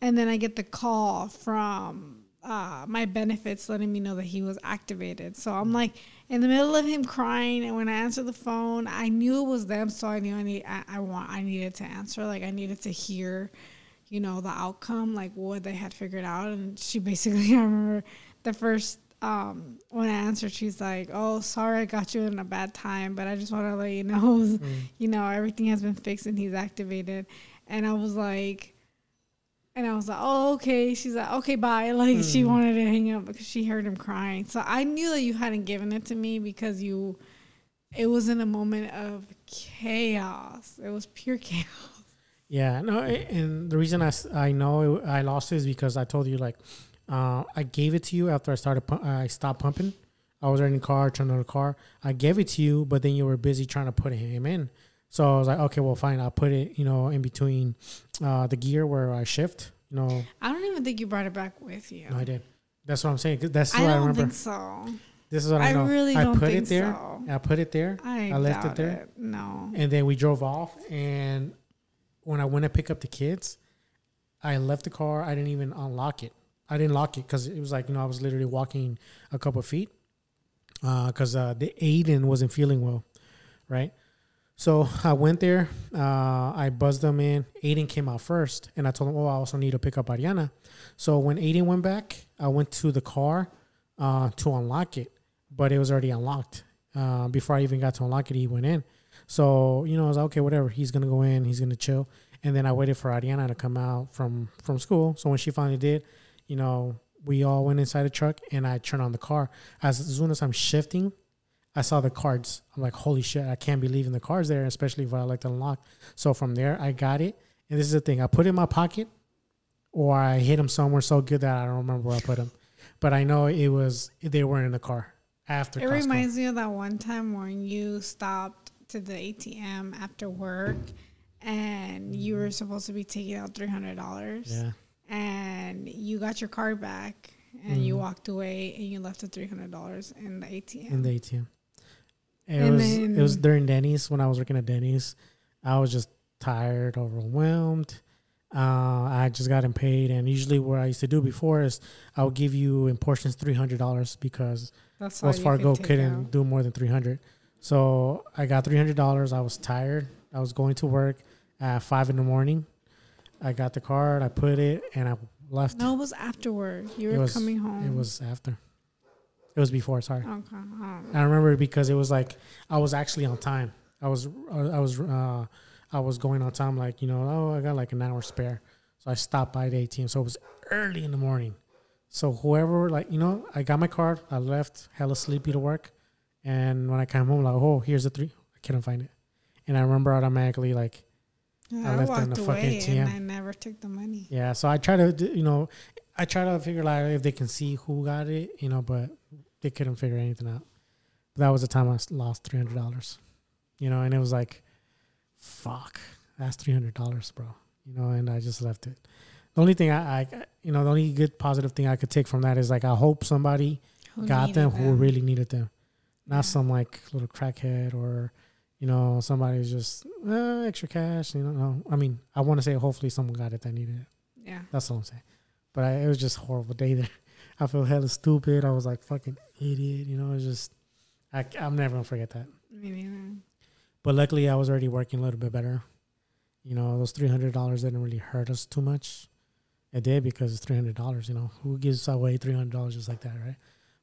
and then I get the call from uh, my benefits letting me know that he was activated. So I'm like in the middle of him crying, and when I answered the phone, I knew it was them, so I knew I need I, I want I needed to answer. Like I needed to hear, you know, the outcome, like what they had figured out. And she basically, I remember the first um, when I answered, she's like, "Oh, sorry, I got you in a bad time, but I just want to let you know, you know, everything has been fixed and he's activated." And I was like, and I was like, "Oh, okay." She's like, "Okay, bye." Like she wanted to hang up because she heard him crying. So I knew that you hadn't given it to me because you, it was in a moment of chaos. It was pure chaos. Yeah, no, and the reason I, I know I lost it is because I told you like uh, I gave it to you after I started pu- I stopped pumping. I was in the car, turned on the car. I gave it to you, but then you were busy trying to put him in. So I was like, okay, well, fine. I'll put it, you know, in between uh, the gear where I shift. You know, I don't even think you brought it back with you. no, I did. That's what I'm saying. That's I what I, don't remember. think so. This is what I, I know. really I don't put think it there. so. I put it there. I, I left it there. No. And then we drove off. And when I went to pick up the kids, I left the car. I didn't even unlock it. I didn't lock it because it was like, you know, I was literally walking a couple feet because uh, the Aiden wasn't feeling well, right? So I went there. Uh, I buzzed them in. Aiden came out first, and I told him, "Oh, I also need to pick up Ariana." So when Aiden went back, I went to the car uh, to unlock it, but it was already unlocked. Uh, before I even got to unlock it, he went in. So you know, I was like, okay, whatever. He's gonna go in. He's gonna chill. And then I waited for Ariana to come out from from school. So when she finally did, you know, we all went inside the truck, and I turned on the car. As soon as I'm shifting, I saw the cards. I'm like, holy shit, I can't be leaving the cards there, especially if I like to unlock. So from there, I got it. And this is the thing I put it in my pocket, or I hit them somewhere so good that I don't remember where I put them. But I know it was, they were in the car after It Costco. reminds me of that one time when you stopped to the ATM after work and you were supposed to be taking out three hundred dollars. yeah. And you got your card back and you mm-hmm. walked away and you left the three hundred dollars in the ATM. in the ATM. It And was it was during Denny's when I was working at Denny's. I was just tired, overwhelmed. Uh, I just gotten paid, and usually what I used to do before is I would give you in portions three hundred dollars because That's Wells Fargo couldn't out. do more than three hundred. So I got three hundred dollars. I was tired, I was going to work at five in the morning. I got the card, I put it, and I left. No, it was afterward. You were was- coming home. It was after. It was before. Sorry. Okay. I remember because it was like I was actually on time. I was I was uh, I was going on time. Like you know, oh, I got like an hour spare, so I stopped by the ATM. So it was early in the morning. So whoever like you know, I got my card. I left hella sleepy to work, and when I came home, like oh, here's the three. I couldn't find it, and I remember automatically like I I, left it in walked the fucking away ATM. and I never took the money. yeah. So I try to you know, I try to figure out if they can see who got it, you know, but they couldn't figure anything out. But that was the time I lost three hundred dollars, you know, and it was like, fuck, that's three hundred dollars, bro, you know, and I just left it. The only thing I, I, you know, the only good positive thing I could take from that is like I hope somebody Who got needed them who really needed them, not Yeah. some like little crackhead or, you know, somebody who's just uh, extra cash. You know, no. I mean, I want to say hopefully someone got it that needed it. Yeah. That's all I'm saying. But I, it was just a horrible day there. I feel hella stupid. I was like fucking idiot. You know, it was just I, I'm never gonna forget that. Me neither. But luckily, I was already working a little bit better. You know, those three hundred dollars didn't really hurt us too much. It did because it's three hundred dollars. You know, who gives away three hundred dollars just like that, right?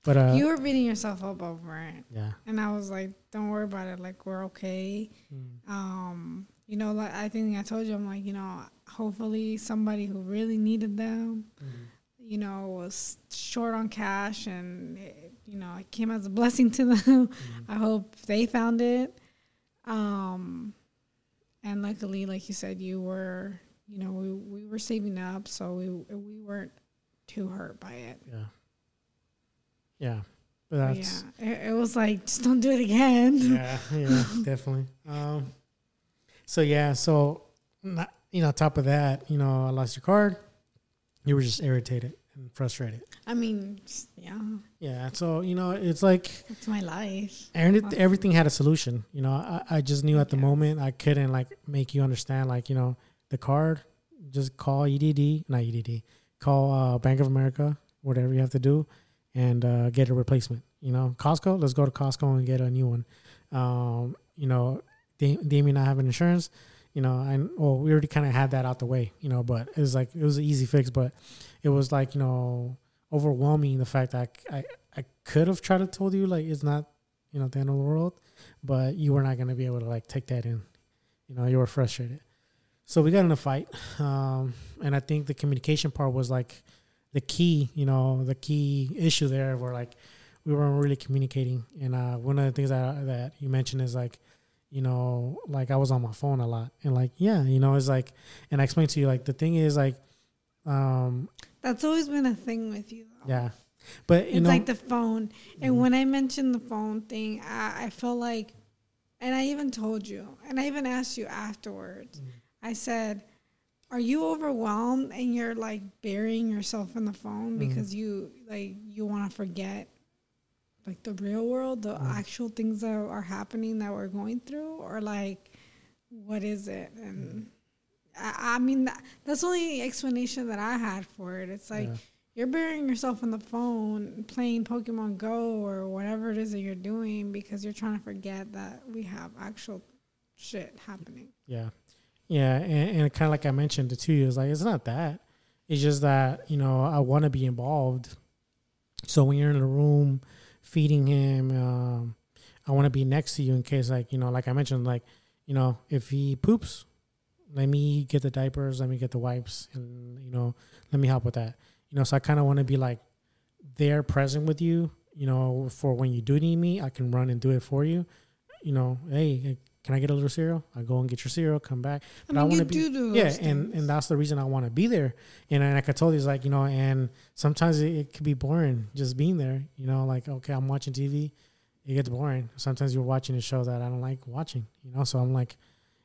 But uh, you were beating yourself up over it. yeah, And I was like, don't worry about it. Like, we're okay. Mm. Um, you know, like I think I told you, I'm like, you know, hopefully somebody who really needed them, you know, was short on cash and, it, you know, it came as a blessing to them. I hope they found it. Um, and luckily, like you said, you were, you know, we, we were saving up, so we, we weren't too hurt by it. yeah, yeah. But But that's yeah, it, it was like, just don't do it again. yeah, yeah, definitely. Um, so yeah, so not, you know, top of that, you know, I lost your card. You were just irritated and frustrated. I mean, yeah, Yeah, so you know, it's like it's my life. every, Awesome. everything had a solution. You know, I, I just knew at the Yes. moment I couldn't like make you understand. Like you know, the card, just call EDD, not EDD, call uh, Bank of America, whatever you have to do, and uh, get a replacement. You know, Costco, let's go to Costco and get a new one. Um, you know, Da- Damien not having insurance. You know, and well, we already kind of had that out the way. You know, but it was like it was an easy fix, but it was like you know overwhelming the fact that I I, I could have tried to told you like it's not you know the end of the world, but you were not gonna be able to like take that in. You know, you were frustrated. So we got in a fight, um, and I think the communication part was like the key. You know, the key issue there where like we weren't really communicating. And uh, one of the things that that you mentioned is like, you know, like I was on my phone a lot, and like yeah, you know, it's like, and I explained to you like the thing is like, um, That's always been a thing with you, though. yeah, but you it's know, like the phone. And Mhm. when I mentioned the phone thing, I, I felt like, and I even told you, and I even asked you afterwards. Mhm. I said, "Are you overwhelmed and you're like burying yourself in the phone Mhm. because you like you want to forget like the real world, the Mhm. actual things that are happening that we're going through, or like what is it?" And I, I mean, that, that's the only explanation that I had for it. It's like yeah. you're burying yourself on the phone playing Pokemon Go or whatever it is that you're doing because you're trying to forget that we have actual shit happening. Yeah, yeah, and, and kind of like I mentioned to you, it's like it's not that. It's just that you know I want to be involved. So when you're in the room feeding him, um, I want to be next to you in case, like you know, like I mentioned, like you know, if he poops, let me get the diapers, let me get the wipes, and you know, let me help with that. You know, so I kind of want to be like there, present with you. You know, for when you do need me, I can run and do it for you. You know, hey, can I get a little cereal? I go and get your cereal, come back. I But I mean, you wanna be- do Yeah, things. and and that's the reason I want to be there. And and like I told you, it's like you know, and sometimes it, it could be boring just being there. You know, like okay, I'm watching TV, it gets boring. Sometimes you're watching a show that I don't like watching. You know, so I'm like,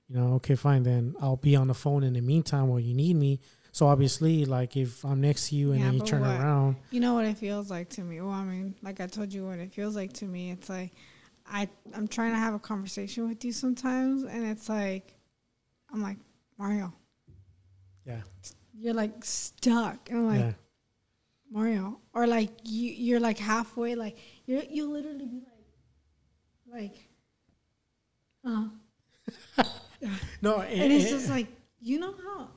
you know, okay, fine, then I'll be on the phone in the meantime while you need me. So obviously, like if I'm next to you and Yeah, then you turn what? around, you know what it feels like to me. Well, I mean, like I told you, what it feels like to me. It's like I I'm trying to have a conversation with you sometimes, and it's like I'm like Mario, yeah, you're like stuck, and I'm like yeah, Mario, or like you you're like halfway, like you you literally be like like, uh, no, and it's just like you know how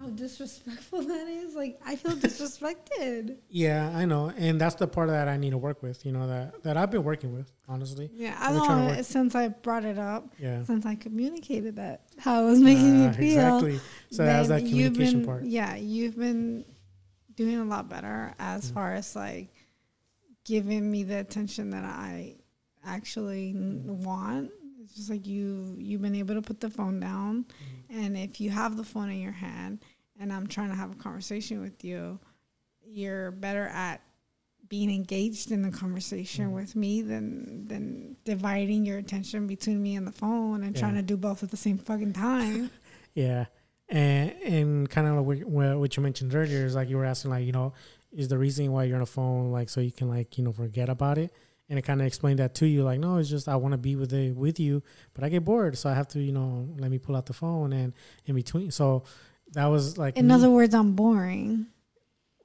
how disrespectful that is. Like I feel disrespected. yeah, I know, and that's the part that I need to work with. You know that that I've been working with, honestly. Yeah, I know since I brought it up, Yeah, since I communicated that how it was making Uh, me feel. exactly. So that's that communication been, part. Yeah, you've been doing a lot better as Mm. far as like giving me the attention that I actually n- Mm. want. It's just like you you've been able to put the phone down, Mm. and if you have the phone in your hand, and I'm trying to have a conversation with you, you're better at being engaged in the conversation Mm. with me than than dividing your attention between me and the phone and trying to do both at the same fucking time. Yeah, and and kind of like what what you mentioned earlier is like you were asking like you know is the reason why you're on the phone like so you can like you know forget about it and it kind of explained that to you like no it's just I want to be with it with you but I get bored so I have to you know let me pull out the phone and in between so that was like In me. other words, I'm boring.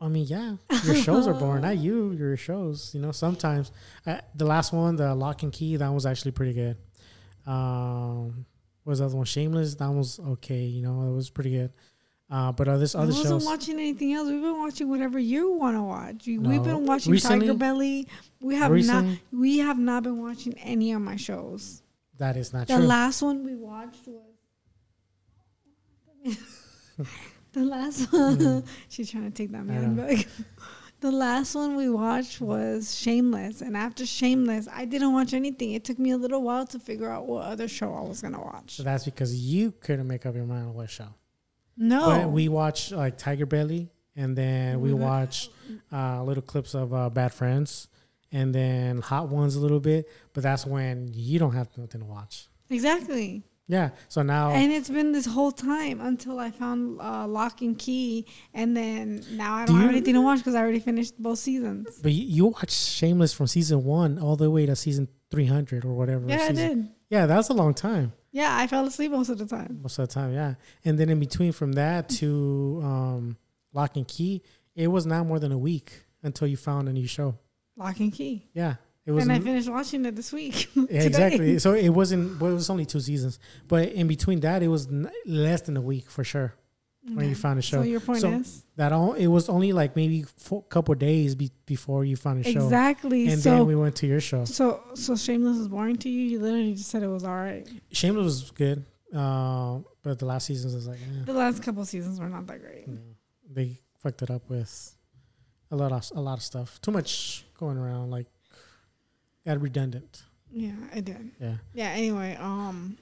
I mean yeah your shows are boring not you your shows you know sometimes uh, the last one the Locke and Key that was actually pretty good um what was the other one shameless that one was okay you know it was pretty good uh, but uh, this I other wasn't shows, watching anything else. We've been watching whatever you want to watch. You- No. We've been watching Recently- Tiger Belly. We have Recently- not. We have not been watching any of my shows. that is not The true. The last one we watched was the last one. She's trying to take that. Man back. The last one we watched was Shameless, and after Shameless, I didn't watch anything. It took me a little while to figure out what other show I was gonna watch. so that's because you couldn't make up your mind on what show. No, But we watched like Tiger Belly, and then we We watched uh, little clips of uh, Bad Friends, and then Hot Ones a little bit. But that's when you don't have nothing to watch. exactly. Yeah. So now, And it's been this whole time until I found uh, Locke and Key, and then now I Do don't have you- anything to watch because I already finished both seasons. but you, you watched Shameless from season one all the way to season three hundred or whatever. Yeah, I season. did. Yeah, that's a long time. Yeah, I fell asleep most of the time. most of the time yeah and then in between from that to um Locke and Key it was not more than a week until you found a new show Locke and Key. yeah it was and I finished watching it this week. yeah, exactly so it wasn't well, it was only two seasons but in between that it was n- less than a week for sure when you found a show So your point So is that all it was only like maybe a couple days be, before you found a show exactly. and so then we went to your show so so Shameless is boring to you. You literally just said it was all right. shameless was good uh, but the last season was like eh. The last couple seasons were not that great. No, they fucked it up with a lot of a lot of stuff. Too much going around, like got redundant. Yeah, I did. Yeah. Yeah. Anyway, um,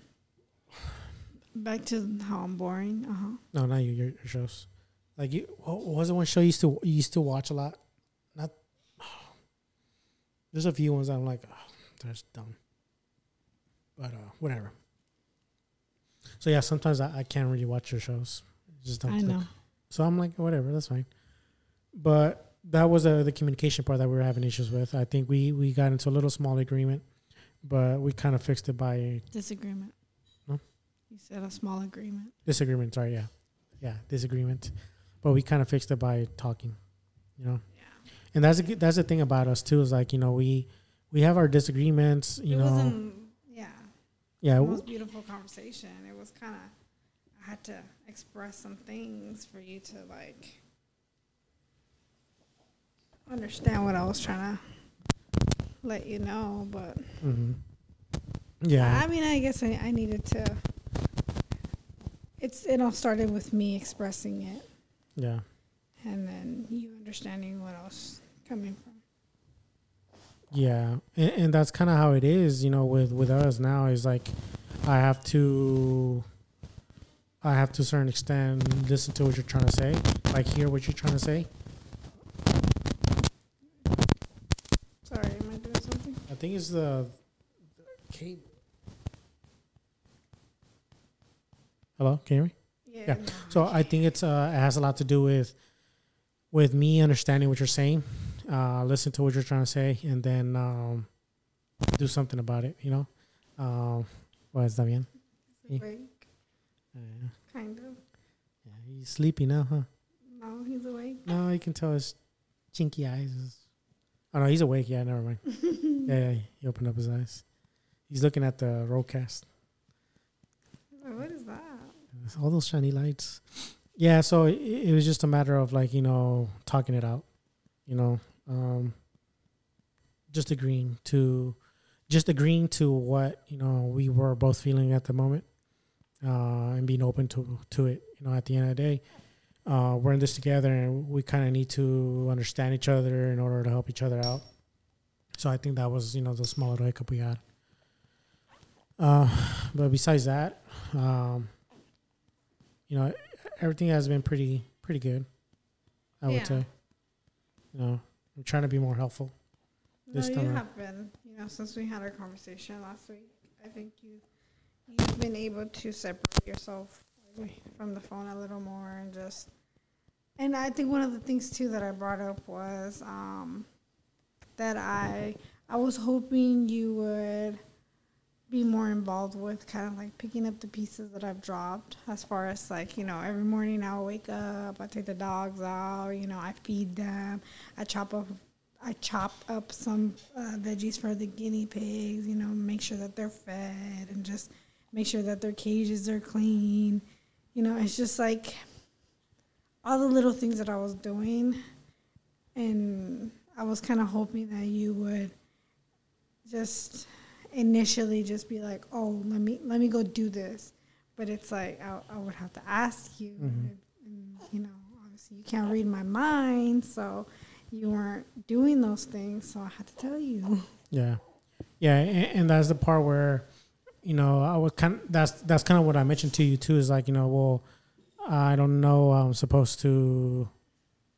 back to how I'm boring. Uh huh. No, not you. Your, your shows. Like you, what was it one show you used to you used to watch a lot? Not. There's a few ones I'm like, oh, that's dumb. But uh, whatever. So yeah, sometimes I, I can't really watch your shows. It just don't I click. know. So I'm like, whatever, that's fine. But that was uh, the communication part that we were having issues with. I think we we got into a little small agreement, but we kind of fixed it by Disagreement. No? You said a small agreement. disagreement. Sorry, yeah, yeah, disagreement. But we kind of fixed it by talking, you know. Yeah. And that's a, that's the thing about us too is like you know we we have our disagreements, you it know. wasn't. Yeah. Yeah, It was beautiful conversation. It was kind of. I had to express some things for you to like understand what I was trying to let you know, but mhm. yeah, I mean, I guess I, I needed to. It's it all started with me expressing it, yeah. and then you understanding what I was coming from. Yeah, and, and that's kind of how it is, you know, with with us now. Is like, I have to, I have to a certain extent listen to what you're trying to say, like hear what you're trying to say. Sorry, am I doing something? I think it's the, the cable. Hello, can you hear me? Yeah. no. So I think it's uh, it has a lot to do with with me understanding what you're saying, uh, listen to what you're trying to say, and then um, do something about it. You know, um, well, está bien. He's awake, Uh, kind of. yeah, he's sleepy now, huh? No, he's awake. No, you can tell his chinky eyes. Oh no, he's awake. Yeah, never mind. yeah, yeah, he opened up his eyes. He's looking at the RodeCaster. What is that? all those shiny lights. Yeah, so it, it was just a matter of like you know talking it out, you know, um, just agreeing to, just agreeing to what you know we were both feeling at the moment, uh, and being open to to it. You know, at the end of the day, uh, we're in this together, and we kind of need to understand each other in order to help each other out. So I think that was you know the small little hiccup we had. Uh, but besides that, um, you know, everything has been pretty pretty good. I Yeah. would say. You know, I'm trying to be more helpful. This no, time you around. have been. You know, since we had our conversation last week, I think you you've been able to separate yourself from the phone a little more and just. And I think one of the things too that I brought up was um, that I I was hoping you would be more involved with kind of like picking up the pieces that I've dropped as far as like, you know, every morning I'll wake up, I take the dogs out, you know, I feed them, I chop up I chop up some uh, veggies for the guinea pigs, you know, make sure that they're fed and just make sure that their cages are clean. You know, it's just like all the little things that I was doing and I was kind of hoping that you would just initially just be like, "Oh, let me let me go do this," but it's like I, I would have to ask you, mm-hmm. and, you know, obviously you can't read my mind, so you weren't doing those things, so I had to tell you. Yeah, yeah, and, and that's the part where, you know, I was kind. Of, That's that's kind of what I mentioned to you too. Is like, you know, well, I don't know. I'm supposed to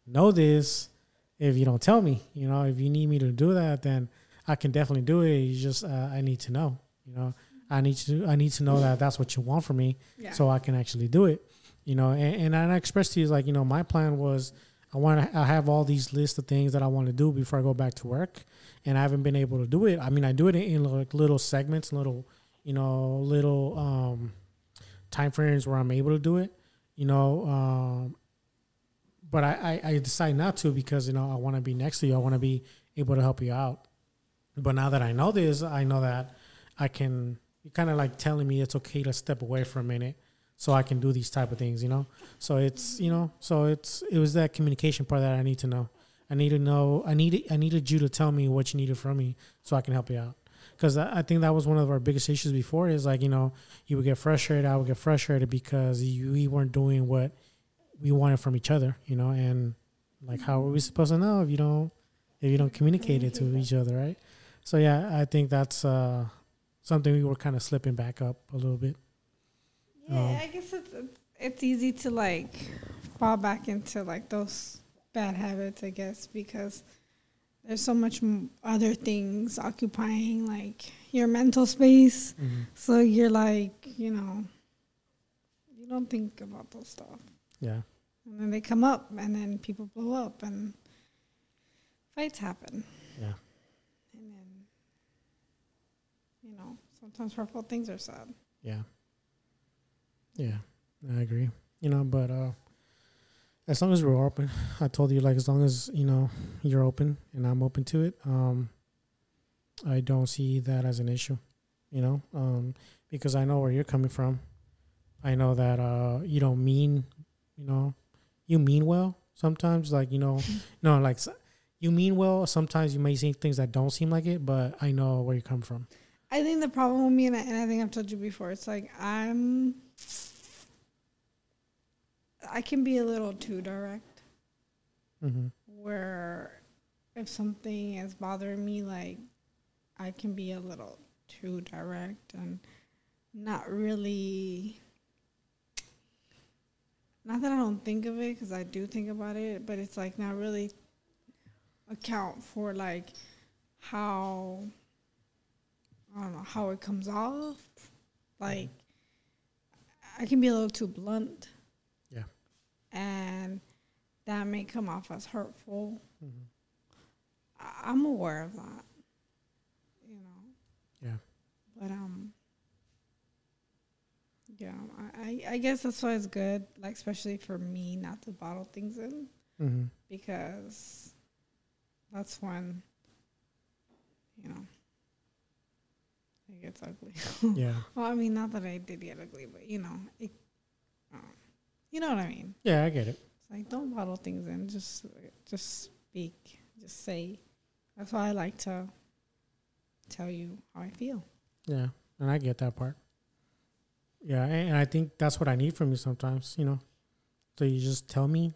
know this if you don't tell me. You know, if you need me to do that, then I can definitely do it. You just, uh, I need to know. You know, I need to, I need to know that that's what you want from me, Yeah. so I can actually do it. You know, and, and I expressed to you like, you know, my plan was. I want to. I have all these lists of things that I want to do before I go back to work, and I haven't been able to do it. I mean, I do it in, in like little segments, little, you know, little um, time frames where I'm able to do it. You know, um, but I, I, I decide not to because you know I want to be next to you. I want to be able to help you out. But now that I know this, I know that I can. You're kind of like telling me it's okay to step away for a minute so I can do these type of things, you know. So it's you know, so it's it was that communication part that I need to know. I need to know. I needed I needed you to tell me what you needed from me so I can help you out. Because I think that was one of our biggest issues before. Is like you know you would get frustrated, I would get frustrated because you, we weren't doing what we wanted from each other, you know. And like how are we supposed to know if you don't if you don't communicate it to each other, right? So yeah, I think that's uh, something we were kind of slipping back up a little bit. Yeah, Um, I guess it's it's easy to like fall back into like those bad habits, I guess, because there's so much m- other things occupying like your mental space. Mhm. So you're like, you know, you don't think about those stuff, Yeah. and then they come up, and then people blow up, and fights happen, Yeah. and then you know sometimes hurtful things are said. Yeah. Yeah, I agree. You know, but uh as long as we're open, I told you like as long as, you know, you're open and I'm open to it, um I don't see that as an issue, you know? Um because I know where you're coming from. I know that uh you don't mean, you know, you mean well sometimes like, you know, no, like you mean well, sometimes you may see things that don't seem like it, but I know where you come from. I think the problem with me, and I, and I think I've told you before, it's like I'm, I can be a little too direct. Mhm. Where if something is bothering me, like I can be a little too direct and not really. Not that I don't think of it, because I do think about it, but it's like not really account for like how I don't know how it comes off. Like I can be a little too blunt. And that may come off as hurtful. Mhm. I- I'm aware of that. You know. Yeah. But um yeah, I, I guess that's why it's good, like especially for me not to bottle things in Mhm. because that's when you know it gets ugly. Yeah. well, I mean, not that I did get ugly, but you know, it You know what I mean? Yeah, I get it. It's like don't bottle things in. Just just speak. Just say. That's why I like to tell you how I feel. Yeah, and I get that part. Yeah, and I think that's what I need from you sometimes, you know. So you just tell me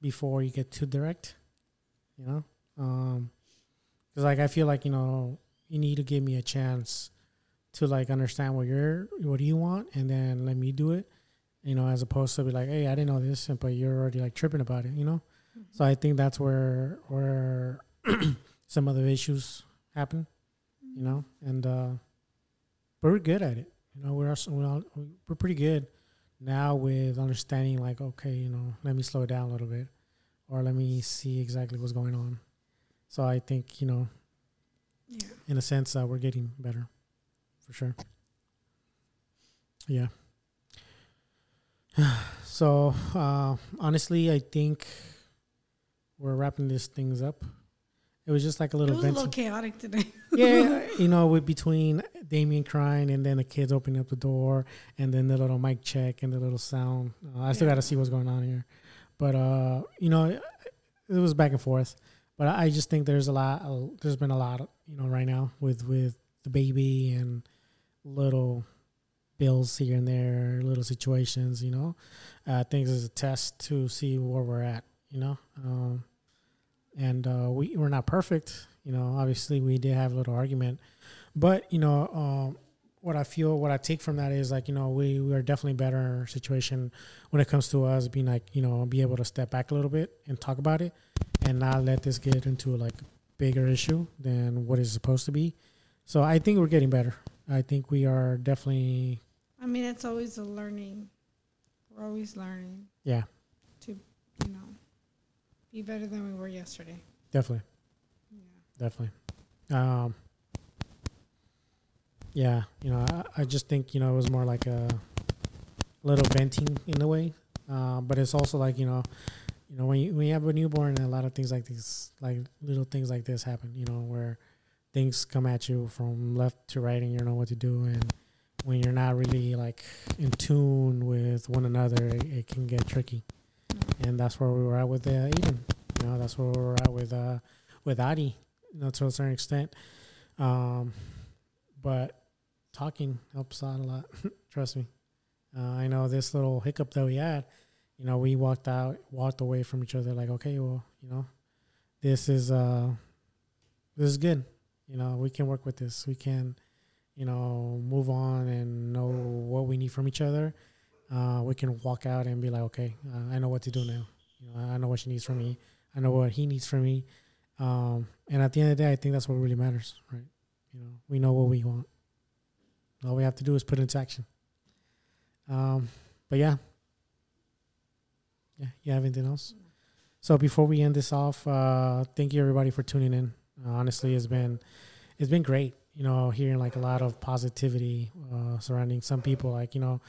before you get too direct, you know. Um, because like I feel like you know you need to give me a chance to like understand what you're, what do you want, and then let me do it, you know, as opposed to be like, hey, I didn't know this, but you're already like tripping about it, you know. So I think that's where where some of the issues happen, you know, and uh, but we're good at it. You know, we're also, we're, all, we're pretty good now with understanding. Like, okay, you know, let me slow it down a little bit, or let me see exactly what's going on. So I think you know, Yeah. in a sense, uh, we're getting better, for sure. Yeah. So uh, honestly, I think we're wrapping these things up. It was just like a little. It was a little chaotic today. yeah, you know, with between Damien crying and then the kids opening up the door and then the little mic check and the little sound. Uh, I still Yeah. got to see what's going on here, but uh, you know, it, it was back and forth. But I just think there's a lot. Uh, there's been a lot, you know, right now with with the baby and little bills here and there, little situations. You know, uh, things as a test to see where we're at. You know, um, and uh, we we're not perfect. You know, obviously we did have a little argument, but you know, um, what I feel, what I take from that is like you know we we are definitely better situation when it comes to us being like you know be able to step back a little bit and talk about it, and not let this get into like bigger issue than what is supposed to be. So I think we're getting better. I think we are definitely I mean, it's always a learning. We're always learning yeah to, you know, be better than we were yesterday. definitely Yeah. definitely. Um, yeah, you know, I, I just think you know it was more like a little venting in a way, uh, but it's also like you know, you know when you when you have a newborn, a lot of things like these, like little things like this happen. You know, where things come at you from left to right, and you don't know what to do, and when you're not really like in tune with one another, it, it can get tricky, and that's where we were at with uh, Eden. You know, that's where we were at with uh with Adi, you know, to a certain extent. Um, but talking helps out a lot. Trust me. Uh, I know this little hiccup that we had. You know, we walked out, walked away from each other, like, okay, well, you know, this is uh, this is good. You know, we can work with this. We can, you know, move on and know what we need from each other. Uh, we can walk out and be like, okay, uh, I know what to do now. You know, I know what she needs from me. I know what he needs from me. Um, and at the end of the day, I think that's what really matters, right? You know, we know what we want. All we have to do is put it into action. Um, but yeah, yeah. You have anything else? So before we end this off, uh, thank you everybody for tuning in. Uh, honestly, it's been it's been great. You know, hearing like a lot of positivity uh, surrounding some people, like you know,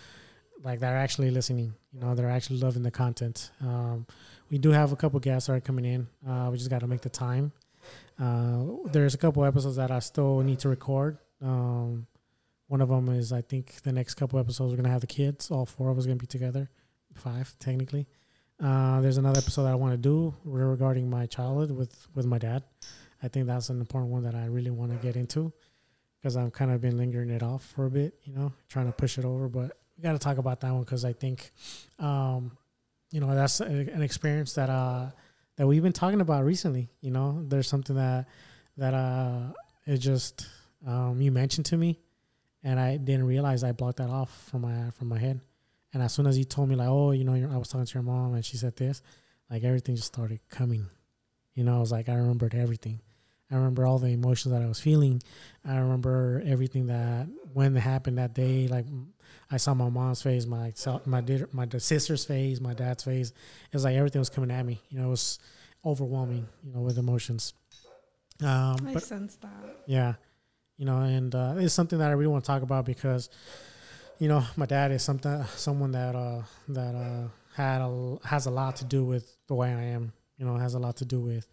like they're actually listening. You know, they're actually loving the content. Um, we do have a couple guests that are coming in. Uh, we just got to make the time. Uh, there's a couple episodes that I still need to record. Um, one of them is I think the next couple episodes we're gonna have the kids. All four of us gonna be together, five technically. Uh, there's another episode that I want to do regarding my childhood with with my dad. I think that's an important one that I really want to get into because I've kind of been lingering it off for a bit, you know, trying to push it over. But we got to talk about that one because I think, um, you know, that's an experience that uh that we've been talking about recently. You know, there's something that that uh it just um you mentioned to me, and I didn't realize I blocked that off from my from my head. And as soon as you told me like, oh, you know, I was talking to your mom and she said this, like everything just started coming. You know, I was like, I remembered everything. I remember all the emotions that I was feeling. I remember everything that when it happened that day. Like I saw my mom's face, my my my sister's face, my dad's face. It was like everything was coming at me. You know, it was overwhelming. You know, with emotions. Um, I but sense that. yeah, you know, and uh, it's something that I really want to talk about because, you know, my dad is something someone that uh, that uh, had a, has a lot to do with the way I am. You know, has a lot to do with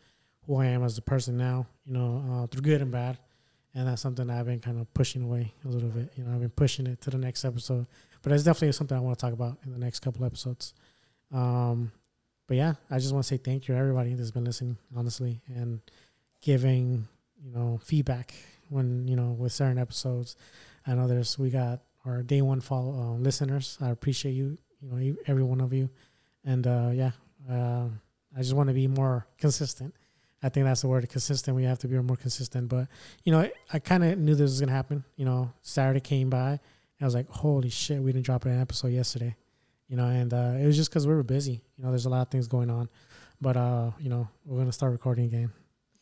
who I am as a person now. You know, uh, through good and bad, and that's something that I've been kind of pushing away a little bit. You know, I've been pushing it to the next episode, but it's definitely something I want to talk about in the next couple episodes. Um, but yeah, I just want to say thank you to everybody that's been listening, honestly, and giving you know feedback when you know with certain episodes. I know there's we got our day one follow uh, listeners. I appreciate you, you know, every one of you, and uh, yeah, uh, I just want to be more consistent. I think that's the word consistent. We have to be more consistent. But you know, I kind of knew this was gonna happen. You know, Saturday came by, and I was like, "Holy shit, we didn't drop an episode yesterday." You know, and uh, it was just because we were busy. You know, there's a lot of things going on, but uh, you know, we're gonna start recording again.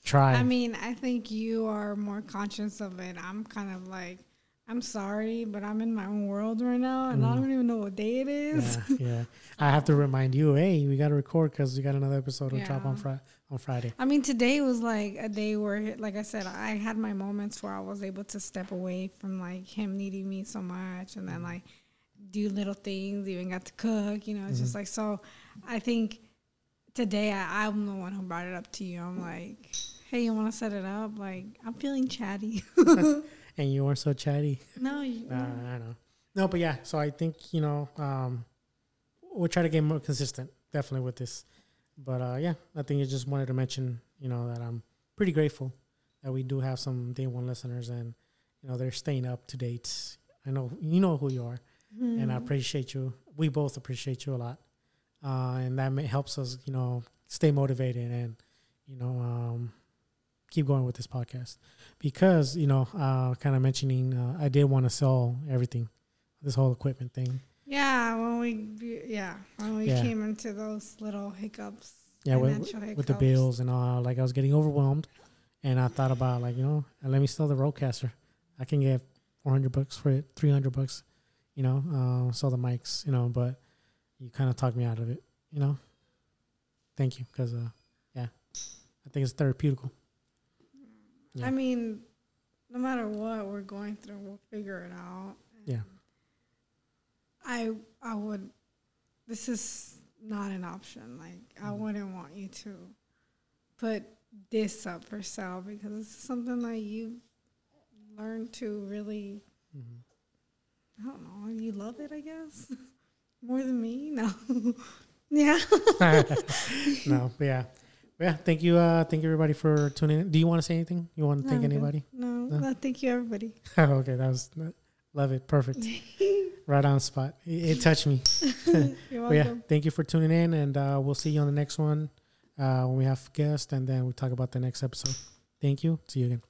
Try. I mean, I think you are more conscious of it. I'm kind of like, I'm sorry, but I'm in my own world right now, and mm. I don't even know what day it is. Yeah, yeah. I have to remind you, hey, we got to record because we got another episode to yeah. drop on Friday on Friday. I mean, today was like a day where, like I said, I had my moments where I was able to step away from like him needing me so much, and then like do little things. Even got to cook. You know, it's mm-hmm. just like so. I think today I, I'm the one who brought it up to you. I'm like, hey, you want to set it up? Like, I'm feeling chatty. and you weren't so chatty. No, you, uh, I know. No, but yeah. So I think you know um, we'll try to get more consistent, definitely with this. But uh, yeah, I think I just wanted to mention, you know, that I'm pretty grateful that we do have some day one listeners, and you know they're staying up to date. I know you know who you are, mm-hmm. and I appreciate you. We both appreciate you a lot, uh, and that may, helps us, you know, stay motivated and you know um, keep going with this podcast because you know, uh, kind of mentioning, uh, I did want to sell everything, this whole equipment thing. Yeah, when we yeah when we yeah. came into those little hiccups. Yeah, with, hiccups. with the bills and all, like I was getting overwhelmed, and I thought about like you know, let me sell the RODECaster. I can get four hundred bucks for it, three hundred bucks, you know, uh, sell the mics, you know. But you kind of talked me out of it, you know. Thank you, because uh, yeah, I think it's therapeutical. Yeah. I mean, no matter what we're going through, we'll figure it out. Yeah. I I would. This is not an option. Like I mm-hmm. wouldn't want you to put this up for sale because it's something that you learn to really. Mm-hmm. I don't know. You love it, I guess, more than me. No. yeah. no. Yeah. Yeah, thank you, uh, thank you everybody for tuning in. Do you want to say anything? You want to no, thank anybody? No, no, no, thank you everybody. okay, that was love it, perfect, right on spot. It, it touched me. You're welcome. yeah, thank you for tuning in, and uh, we'll see you on the next one uh, when we have guests, and then we talk about the next episode. Thank you. See you again.